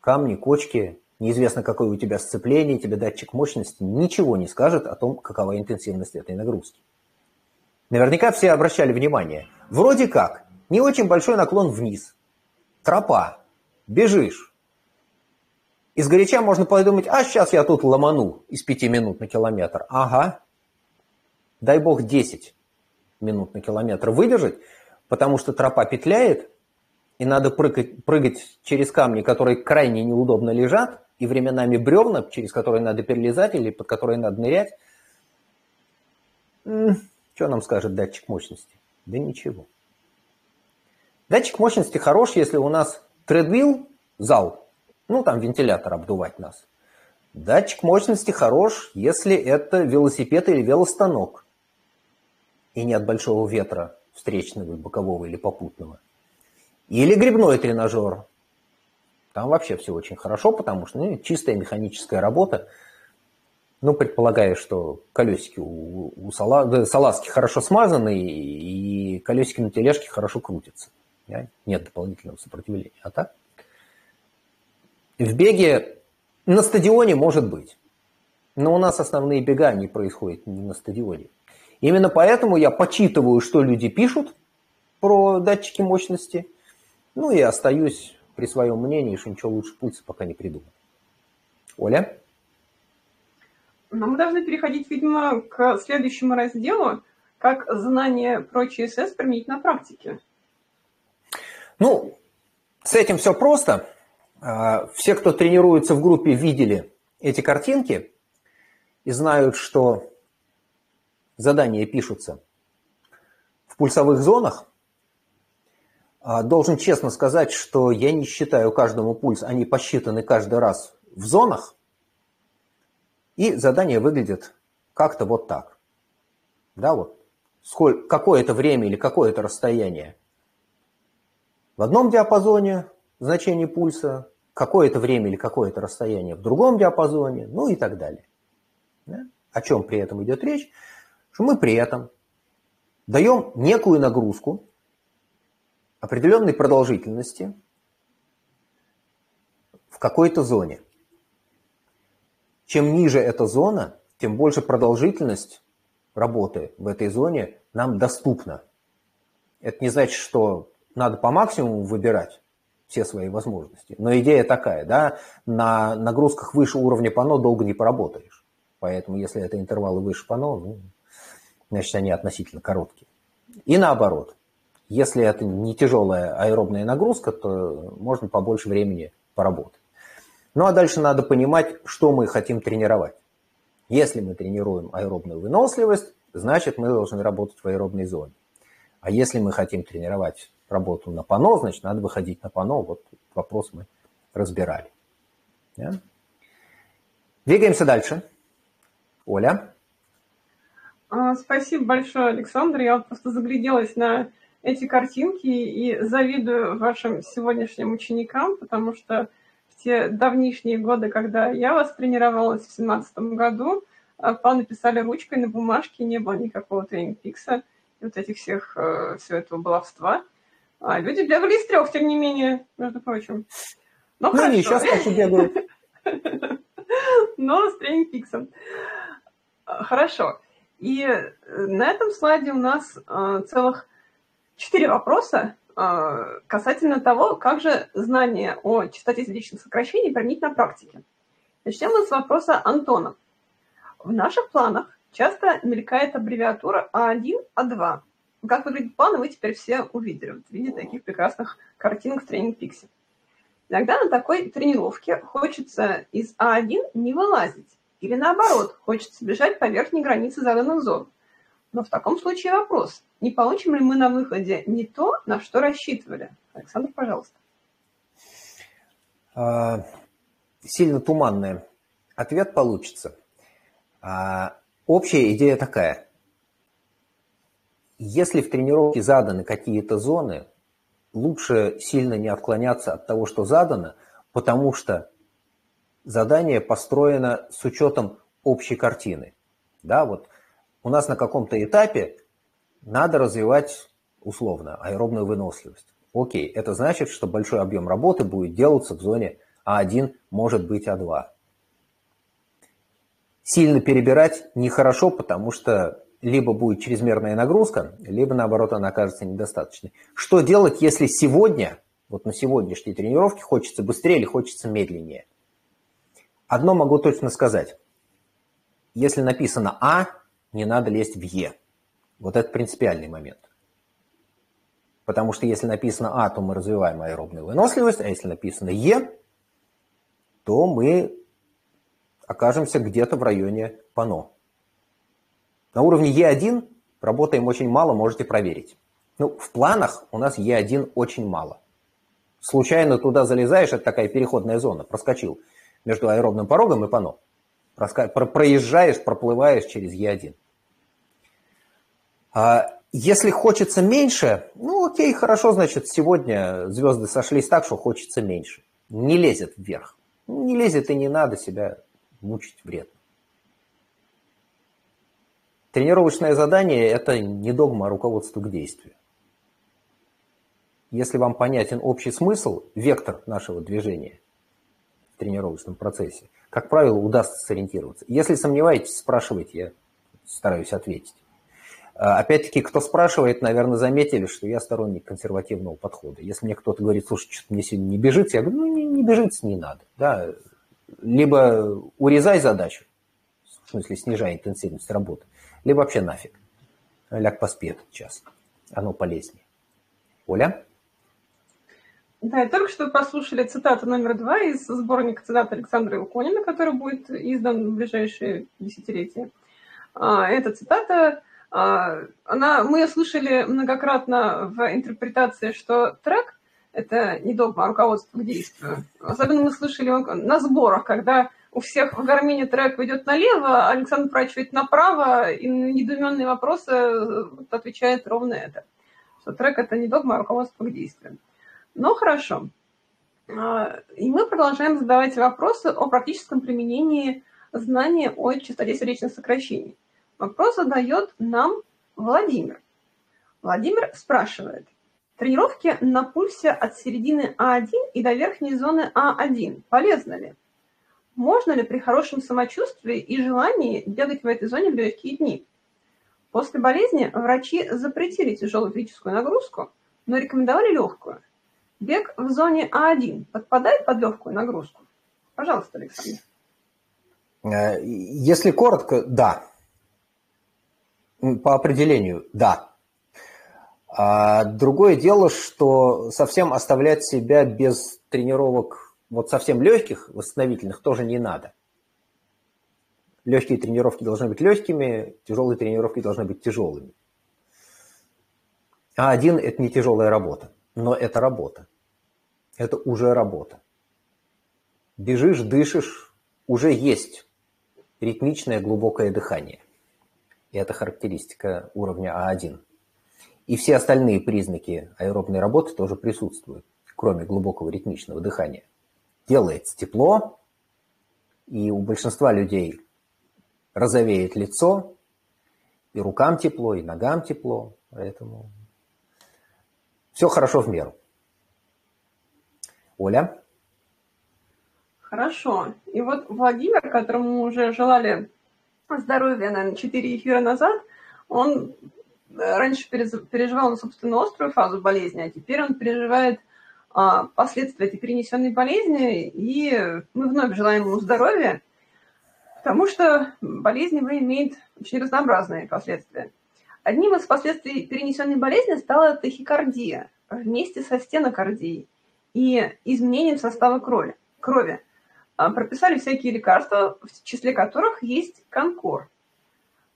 камни, кочки, неизвестно какое у тебя сцепление, тебе датчик мощности ничего не скажет о том, какова интенсивность этой нагрузки. Наверняка все обращали внимание. Вроде как, не очень большой наклон вниз. Тропа. Бежишь. Из горяча можно подумать, а сейчас я тут ломану из 5 минут на километр. Ага. Дай бог 10 минут на километр выдержать, потому что тропа петляет, и надо прыгать, прыгать через камни, которые крайне неудобно лежат, и временами бревна, через которые надо перелезать или под которые надо нырять. Что нам скажет датчик мощности? Да ничего. Датчик мощности хорош, если у нас тредвилл, зал, ну там вентилятор обдувать нас. Датчик мощности хорош, если это велосипед или велостанок. И не от большого ветра встречного, бокового или попутного. Или грибной тренажер. Там вообще все очень хорошо, потому что ну, чистая механическая работа. Ну, предполагая, что колесики у, у сала, да, салазки хорошо смазаны и, и колесики на тележке хорошо крутятся. Да? Нет дополнительного сопротивления. А так? В беге на стадионе может быть. Но у нас основные бега, они происходят не на стадионе. Именно поэтому я почитываю, что люди пишут про датчики мощности, ну и остаюсь при своем мнении, что ничего лучше пульса пока не придумал. Оля? Но мы должны переходить, видимо, к следующему разделу, как знание про ЧСС применить на практике. Ну, с этим все просто. А, все, кто тренируется в группе, видели эти картинки и знают, что задания пишутся в пульсовых зонах. А, должен честно сказать, что я не считаю каждому пульс, они посчитаны каждый раз в зонах, и задание выглядит как-то вот так. Да, вот. Сколько, какое-то время или какое-то расстояние в одном диапазоне значение пульса, какое-то время или какое-то расстояние в другом диапазоне, ну и так далее. Да? О чем при этом идет речь? Что мы при этом даем некую нагрузку определенной продолжительности в какой-то зоне. Чем ниже эта зона, тем больше продолжительность работы в этой зоне нам доступна. Это не значит, что надо по максимуму выбирать все свои возможности. Но идея такая, да, на нагрузках выше уровня пано долго не поработаешь. Поэтому, если это интервалы выше пано, ну, значит, они относительно короткие. И наоборот, если это не тяжелая аэробная нагрузка, то можно побольше времени поработать. Ну а дальше надо понимать, что мы хотим тренировать. Если мы тренируем аэробную выносливость, значит мы должны работать в аэробной зоне. А если мы хотим тренировать работу на пано, значит, надо выходить на пано. Вот вопрос мы разбирали. Да? Двигаемся дальше. Оля. А, спасибо большое, Александр. Я просто загляделась на эти картинки и завидую вашим сегодняшним ученикам, потому что в те давнишние годы, когда я вас тренировалась в 2017 году, а, планы писали ручкой на бумажке, не было никакого тренинг-пикса и вот этих всех, э, все этого баловства. А люди бегали из трех, тем не менее, между прочим. Но ну, они сейчас тоже бегают. (laughs) Но с тренинг-пиксом. Хорошо. И э, на этом слайде у нас э, целых четыре вопроса э, касательно того, как же знание о частоте сердечных сокращений применить на практике. Начнем мы с вопроса Антона. В наших планах часто мелькает аббревиатура А1, А2. Как выглядит план, вы теперь все увидели вот в виде таких прекрасных картинок в тренинг Пикси. Иногда на такой тренировке хочется из А1 не вылазить. Или наоборот, хочется бежать по верхней границе заданных зон. Но в таком случае вопрос, не получим ли мы на выходе не то, на что рассчитывали? Александр, пожалуйста. А, сильно туманный ответ получится. А, общая идея такая. Если в тренировке заданы какие-то зоны, лучше сильно не отклоняться от того, что задано, потому что задание построено с учетом общей картины. Да, вот у нас на каком-то этапе надо развивать условно аэробную выносливость. Окей, это значит, что большой объем работы будет делаться в зоне А1, может быть А2. Сильно перебирать нехорошо, потому что либо будет чрезмерная нагрузка, либо наоборот она окажется недостаточной. Что делать, если сегодня, вот на сегодняшней тренировке хочется быстрее или хочется медленнее? Одно могу точно сказать. Если написано А, не надо лезть в Е. Вот это принципиальный момент. Потому что если написано А, то мы развиваем аэробную выносливость, а если написано Е, то мы окажемся где-то в районе ПАНО. На уровне Е1 работаем очень мало, можете проверить. Ну, в планах у нас Е1 очень мало. Случайно туда залезаешь, это такая переходная зона, проскочил между аэробным порогом и пано. Проезжаешь, проплываешь через Е1. А если хочется меньше, ну окей, хорошо, значит, сегодня звезды сошлись так, что хочется меньше. Не лезет вверх. Не лезет и не надо себя мучить вредно. Тренировочное задание – это не догма, а руководство к действию. Если вам понятен общий смысл, вектор нашего движения в тренировочном процессе, как правило, удастся сориентироваться. Если сомневаетесь, спрашивайте, я стараюсь ответить. А, опять-таки, кто спрашивает, наверное, заметили, что я сторонник консервативного подхода. Если мне кто-то говорит, слушай, что-то мне сегодня не бежится, я говорю, ну, не, не бежится, не надо. Да? Либо урезай задачу, в смысле снижай интенсивность работы, либо вообще нафиг. Ляг поспи этот час. Оно полезнее. Оля? Да, и только что послушали цитату номер два из сборника цитат Александра Илконина, который будет издан в ближайшие десятилетия. А, эта цитата, а, она, мы ее слышали многократно в интерпретации, что трек – это не догма, а руководство к действию. Особенно мы слышали на сборах, когда у всех в гармине трек идет налево, Александр прочивает направо, и на недоуменные вопросы отвечает ровно это. Что трек – это не догма, а руководство к действию. Но хорошо. А, и мы продолжаем задавать вопросы о практическом применении знания о частоте сердечных сокращений. Вопрос задает нам Владимир. Владимир спрашивает. Тренировки на пульсе от середины А1 и до верхней зоны А1 полезны ли? Можно ли при хорошем самочувствии и желании бегать в этой зоне в легкие дни? После болезни врачи запретили тяжелую физическую нагрузку, но рекомендовали легкую. Бег в зоне А1 подпадает под легкую нагрузку? Пожалуйста, Александр. Э, если коротко, да. По определению, да. А другое дело, что совсем оставлять себя без тренировок, вот совсем легких, восстановительных, тоже не надо. Легкие тренировки должны быть легкими, тяжелые тренировки должны быть тяжелыми. А один – это не тяжелая работа, но это работа. Это уже работа. Бежишь, дышишь, уже есть ритмичное глубокое дыхание. И это характеристика уровня А1. И все остальные признаки аэробной работы тоже присутствуют, кроме глубокого ритмичного дыхания. Делается тепло, и у большинства людей розовеет лицо, и рукам тепло, и ногам тепло, поэтому все хорошо в меру. Оля? Хорошо. И вот Владимир, которому мы уже желали здоровья, наверное, 4 эфира назад, он э, раньше переживал собственно острую фазу болезни, а теперь он переживает а, последствия этой перенесенной болезни, и мы вновь желаем ему здоровья, потому что болезнь его имеет очень разнообразные последствия. Одним из последствий перенесенной болезни стала тахикардия вместе со стенокардией и изменением состава крови. крови. А, прописали всякие лекарства, в числе которых есть конкор.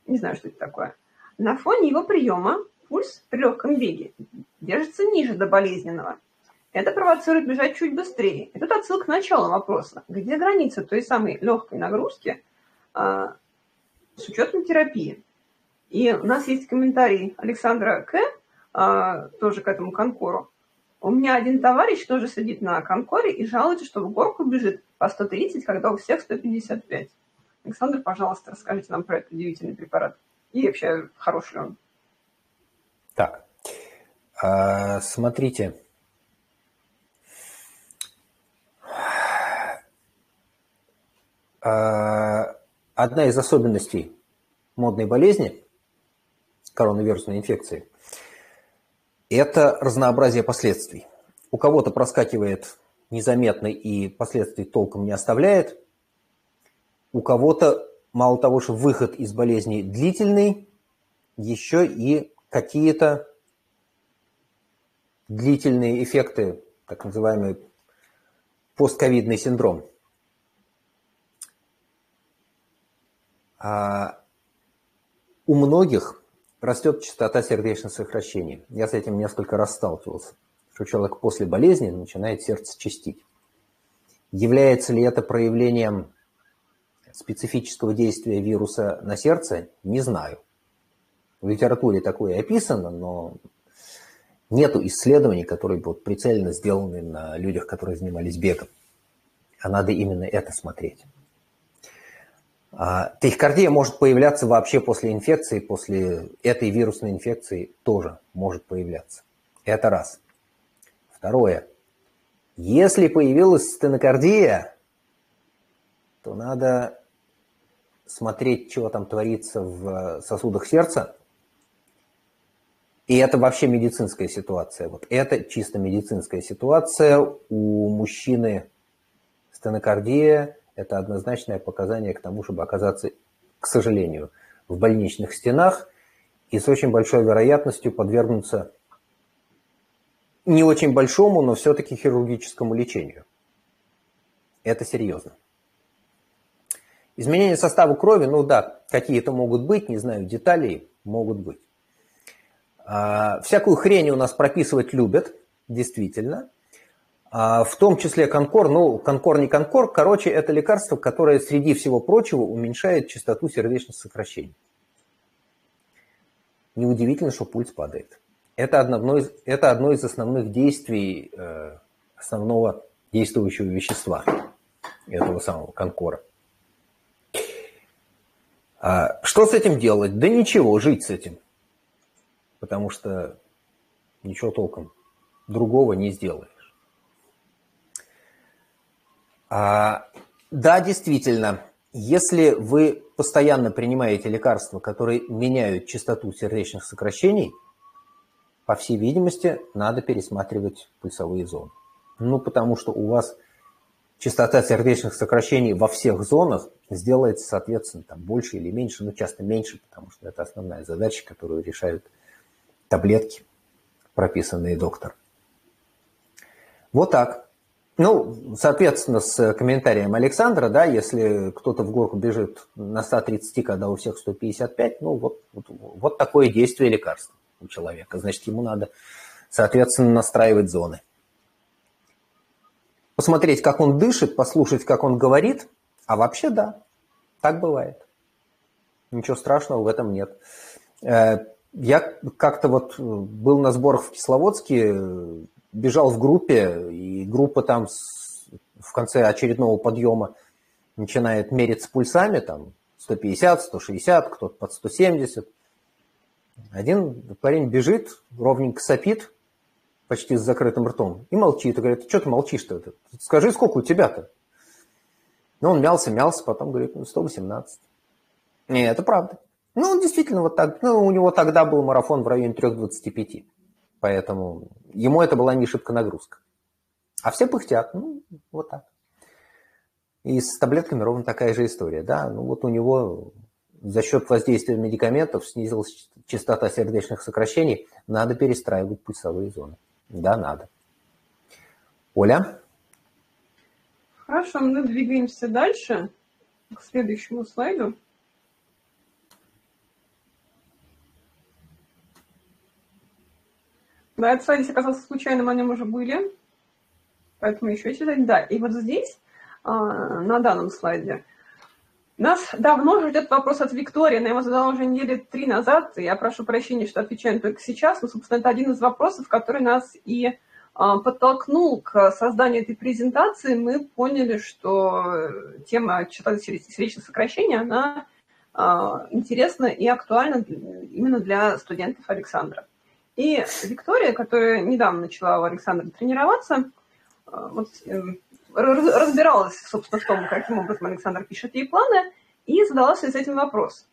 Не знаю, что это такое. На фоне его приема пульс при легком беге держится ниже до болезненного. Это провоцирует бежать чуть быстрее. И тут отсылка к началу вопроса. Где граница той самой легкой нагрузки а, с учетом терапии? И у нас есть комментарий Александра К. А, тоже к этому конкору. У меня один товарищ тоже сидит на конкоре и жалуется, что в горку бежит по 130, когда у всех 155. Александр, пожалуйста, расскажите нам про этот удивительный препарат. И вообще, хороший ли он? Так, а, смотрите. А, одна из особенностей модной болезни, коронавирусной инфекции, это разнообразие последствий. У кого-то проскакивает незаметно и последствий толком не оставляет. У кого-то, мало того, что выход из болезни длительный, еще и какие-то длительные эффекты, так называемый постковидный синдром. А у многих растет частота сердечных сокращений. Я с этим несколько раз сталкивался, что человек после болезни начинает сердце частить. Является ли это проявлением специфического действия вируса на сердце, не знаю. В литературе такое описано, но нет исследований, которые будут прицельно сделаны на людях, которые занимались бегом. А надо именно это смотреть. А, тахикардия может появляться вообще после инфекции, после этой вирусной инфекции тоже может появляться. Это раз. Второе. Если появилась стенокардия, то надо смотреть, что там творится в сосудах сердца. И это вообще медицинская ситуация. Вот это чисто медицинская ситуация. У мужчины стенокардия это однозначное показание к тому, чтобы оказаться, к сожалению, в больничных стенах и с очень большой вероятностью подвергнуться не очень большому, но все-таки хирургическому лечению. Это серьезно. Изменения состава крови, ну да, какие-то могут быть, не знаю, деталей могут быть. А, всякую хрень у нас прописывать любят, действительно. А, в том числе конкор, ну, конкор не конкор, короче, это лекарство, которое среди всего прочего уменьшает частоту сердечных сокращений. Неудивительно, что пульс падает. Это одно из, это одно из основных действий э, основного действующего вещества этого самого конкора. А что с этим делать? Да ничего, жить с этим. Потому что ничего толком другого не сделаешь. А, да, действительно, если вы постоянно принимаете лекарства, которые меняют частоту сердечных сокращений, по всей видимости, надо пересматривать пульсовые зоны. Ну, потому что у вас частота сердечных сокращений во всех зонах сделается, соответственно, там больше или меньше, но часто меньше, потому что это основная задача, которую решают таблетки, прописанные доктором. Вот так. Ну, соответственно, с комментарием Александра, да, если кто-то в горку бежит на 130, когда у всех 155, ну, вот, вот, вот такое действие лекарства у человека. Значит, ему надо, соответственно, настраивать зоны посмотреть, как он дышит, послушать, как он говорит. А вообще да, так бывает. Ничего страшного в этом нет. Э, я как-то вот был на сборах в Кисловодске, бежал в группе, и группа там в конце очередного подъема начинает мериться пульсами, там 150, 160, кто-то под 170. Один парень бежит, ровненько сопит, почти с закрытым ртом, и молчит, и говорит, что ты молчишь-то? Скажи, сколько у тебя-то? Ну, он мялся, мялся, потом говорит, ну, 118. Не, это правда. Ну, он действительно вот так, ну, у него тогда был марафон в районе 3.25, поэтому ему это была не шибко нагрузка. А все пыхтят, ну, вот так. И с таблетками ровно такая же история, да, ну, вот у него за счет воздействия медикаментов снизилась частота сердечных сокращений, надо перестраивать пульсовые зоны. Да, надо. Оля? Хорошо, мы двигаемся дальше к следующему слайду. Да, этот слайд оказался случайным, о нем уже были. Поэтому еще читать. Да, и вот здесь, а, на данном слайде, нас давно ждет вопрос от Виктории, она его задала уже недели три назад. Я прошу прощения, что отвечаем только сейчас, но, собственно, это один из вопросов, который нас и а, подтолкнул к созданию этой презентации. Мы поняли, что тема сердечных сокращений, она а, интересна и актуальна именно для студентов Александра. И Виктория, которая недавно начала у Александра тренироваться, а, вот, эм, разбиралась, собственно, в том, каким образом Александр пишет ей планы, и задалась с этим вопрос.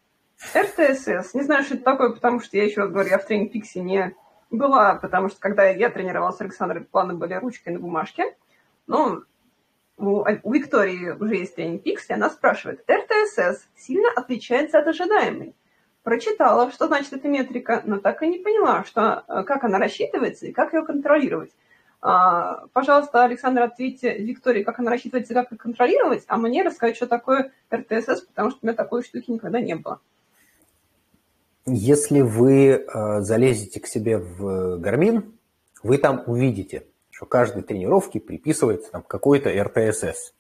РТСС, не знаю, что это такое, потому что я еще раз говорю, я в тренинг Пикси не была, потому что когда я тренировалась с Александрой, планы были ручкой на бумажке. Но у, у Виктории уже есть тренинг Пикси, она спрашивает, РТСС сильно отличается от ожидаемой? Прочитала, что значит эта метрика, но так и не поняла, что, как она рассчитывается и как ее контролировать. А, пожалуйста, Александр, ответьте Виктории, как она рассчитывается, как ее контролировать, а мне рассказать, что такое РТСС, потому что у меня такой штуки никогда не было. Если вы э, залезете к себе в Garmin, вы там увидите, что каждой тренировке приписывается там какой-то РТСС.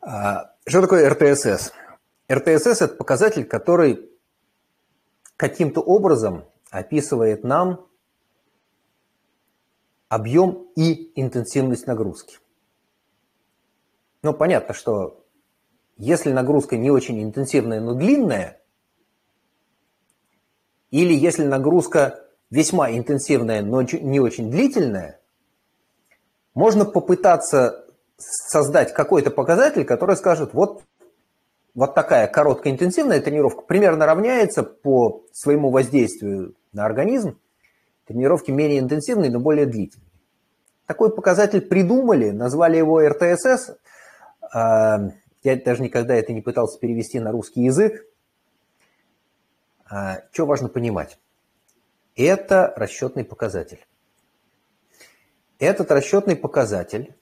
А, что такое РТСС? РТСС – это показатель, который каким-то образом описывает нам объем и интенсивность нагрузки. Ну, понятно, что если нагрузка не очень интенсивная, но длинная, или если нагрузка весьма интенсивная, но не очень длительная, можно попытаться создать какой-то показатель, который скажет, вот, вот такая короткая интенсивная тренировка примерно равняется по своему воздействию на организм тренировки менее интенсивные, но более длительные. Такой показатель придумали, назвали его РТСС. А, я даже никогда это не пытался перевести на русский язык. А, что важно понимать? Это расчетный показатель. Этот расчетный показатель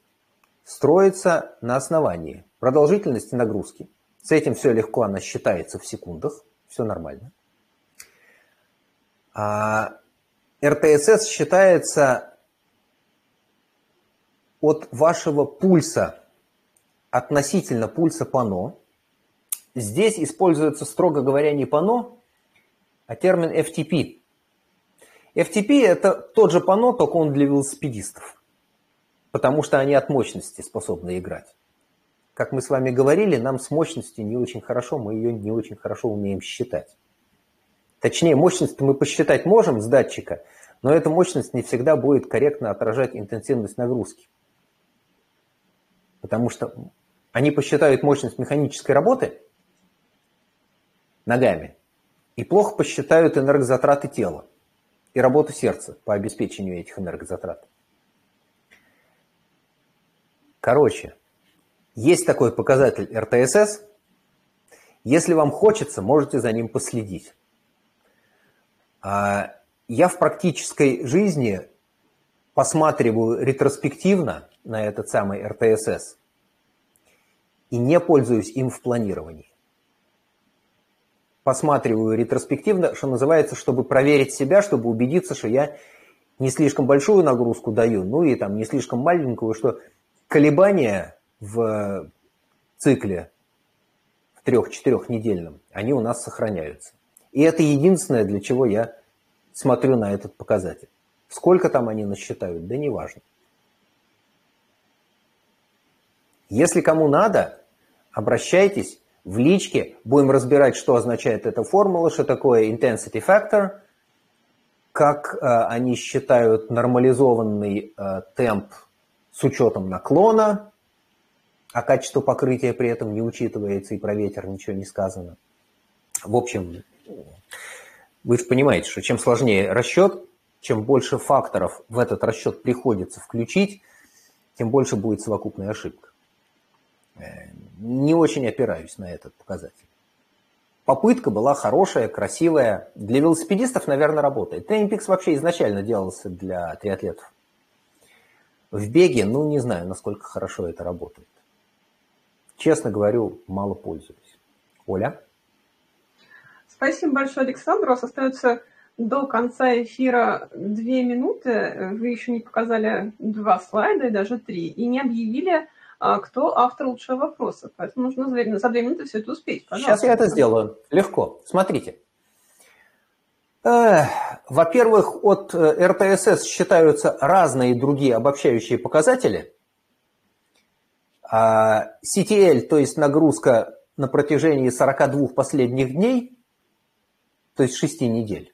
строится на основании продолжительности нагрузки. С этим все легко, она считается в секундах, все нормально. А РТСС считается от вашего пульса, относительно пульса пано. Здесь используется, строго говоря, не пано, а термин FTP. FTP – это тот же пано, только он для велосипедистов, потому что они от мощности способны играть. Как мы с вами говорили, нам с мощностью не очень хорошо, мы ее не очень хорошо умеем считать. Точнее, мощность мы посчитать можем с датчика, но эта мощность не всегда будет корректно отражать интенсивность нагрузки. Потому что они посчитают мощность механической работы ногами и плохо посчитают энергозатраты тела и работу сердца по обеспечению этих энергозатрат. Короче, есть такой показатель РТСС. Если вам хочется, можете за ним последить. А, я в практической жизни посматриваю ретроспективно на этот самый РТСС и не пользуюсь им в планировании. Посматриваю ретроспективно, что называется, чтобы проверить себя, чтобы убедиться, что я не слишком большую нагрузку даю, ну и там не слишком маленькую, что колебания в цикле в трех-четырех недельном, они у нас сохраняются. И это единственное, для чего я смотрю на этот показатель. Сколько там они насчитают, да неважно. Если кому надо, обращайтесь в личке, будем разбирать, что означает эта формула, что такое intensity factor, как э, они считают нормализованный э, темп с учетом наклона, а качество покрытия при этом не учитывается, и про ветер ничего не сказано. В общем, вы же понимаете, что чем сложнее расчет, чем больше факторов в этот расчет приходится включить, тем больше будет совокупная ошибка. Э, не очень опираюсь на этот показатель. Попытка была хорошая, красивая. Для велосипедистов, наверное, работает. Тренинг вообще изначально делался для триатлетов. В беге, ну, не знаю, насколько хорошо это работает. Честно говорю, мало пользуюсь. Оля? Спасибо большое, Александр. У вас остается до конца эфира две минуты. Вы еще не показали два слайда и даже три. И не объявили, а, кто автор лучшего вопроса. Поэтому нужно за две минуты все это успеть. Пожалуйста. Сейчас я это сделаю. Легко. Смотрите. Во-первых, от э, РТСС считаются разные другие обобщающие показатели. А CTL, то есть нагрузка на протяжении 42 последних дней, то есть 6 недель.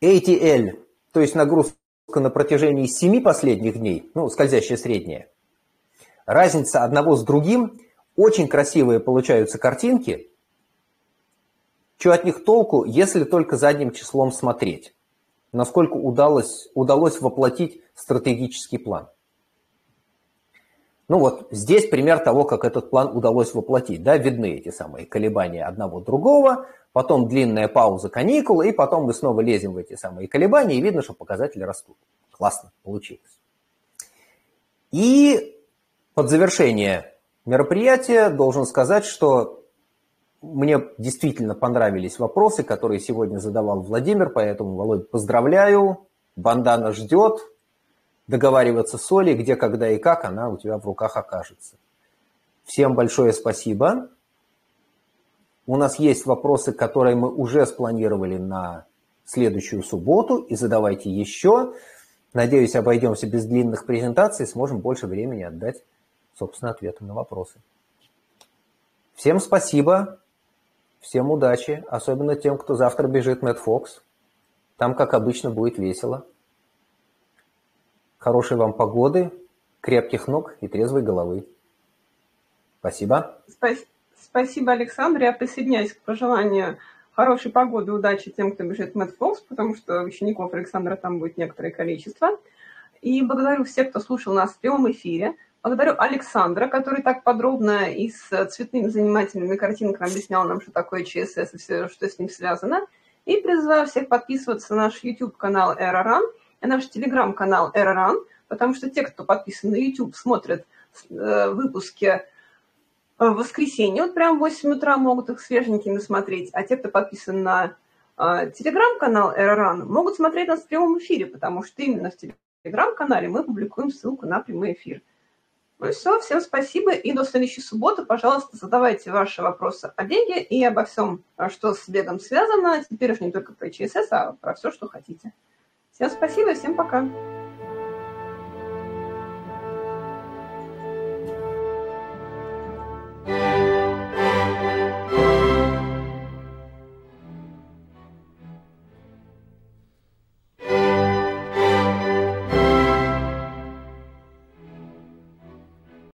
ATL, то есть нагрузка на протяжении 7 последних дней, ну, скользящая средняя. Разница одного с другим, очень красивые получаются картинки. Что от них толку, если только задним числом смотреть? Насколько удалось, удалось воплотить стратегический план? Ну вот здесь пример того, как этот план удалось воплотить. Да, видны эти самые колебания одного другого, потом длинная пауза каникулы, и потом мы снова лезем в эти самые колебания, и видно, что показатели растут. Классно получилось. И под завершение мероприятия должен сказать, что мне действительно понравились вопросы, которые сегодня задавал Владимир, поэтому, Володь, поздравляю, бандана ждет, договариваться с Олей, где, когда и как она у тебя в руках окажется. Всем большое спасибо. У нас есть вопросы, которые мы уже спланировали на следующую субботу, и задавайте еще. Надеюсь, обойдемся без длинных презентаций, сможем больше времени отдать, собственно, ответам на вопросы. Всем спасибо, всем удачи, особенно тем, кто завтра бежит Мэтт Фокс. Там, как обычно, будет весело. Хорошей вам погоды, крепких ног и трезвой головы. Спасибо. Спасибо. Александр. Я присоединяюсь к пожеланию хорошей погоды, удачи тем, кто бежит в Мэтт Фокс, потому что учеников Александра там будет некоторое количество. И благодарю всех, кто слушал нас в прямом эфире. Благодарю Александра, который так подробно и с цветными занимательными картинками объяснял нам, что такое ЧСС и все, что с ним связано. И призываю всех подписываться на наш YouTube-канал Эроран и наш телеграм-канал Эроран, потому что те, кто подписан на YouTube, смотрят э, выпуски в воскресенье, вот прям в 8 утра могут их свеженькими смотреть, а те, кто подписан на э, телеграм-канал Эроран, могут смотреть нас в прямом эфире, потому что именно в телеграм-канале мы публикуем ссылку на прямой эфир. Ну и все, всем спасибо, и до следующей субботы, пожалуйста, задавайте ваши вопросы о беге и обо всем, что с бегом связано, теперь уж не только про ЧСС, а про все, что хотите. Всем спасибо, всем пока.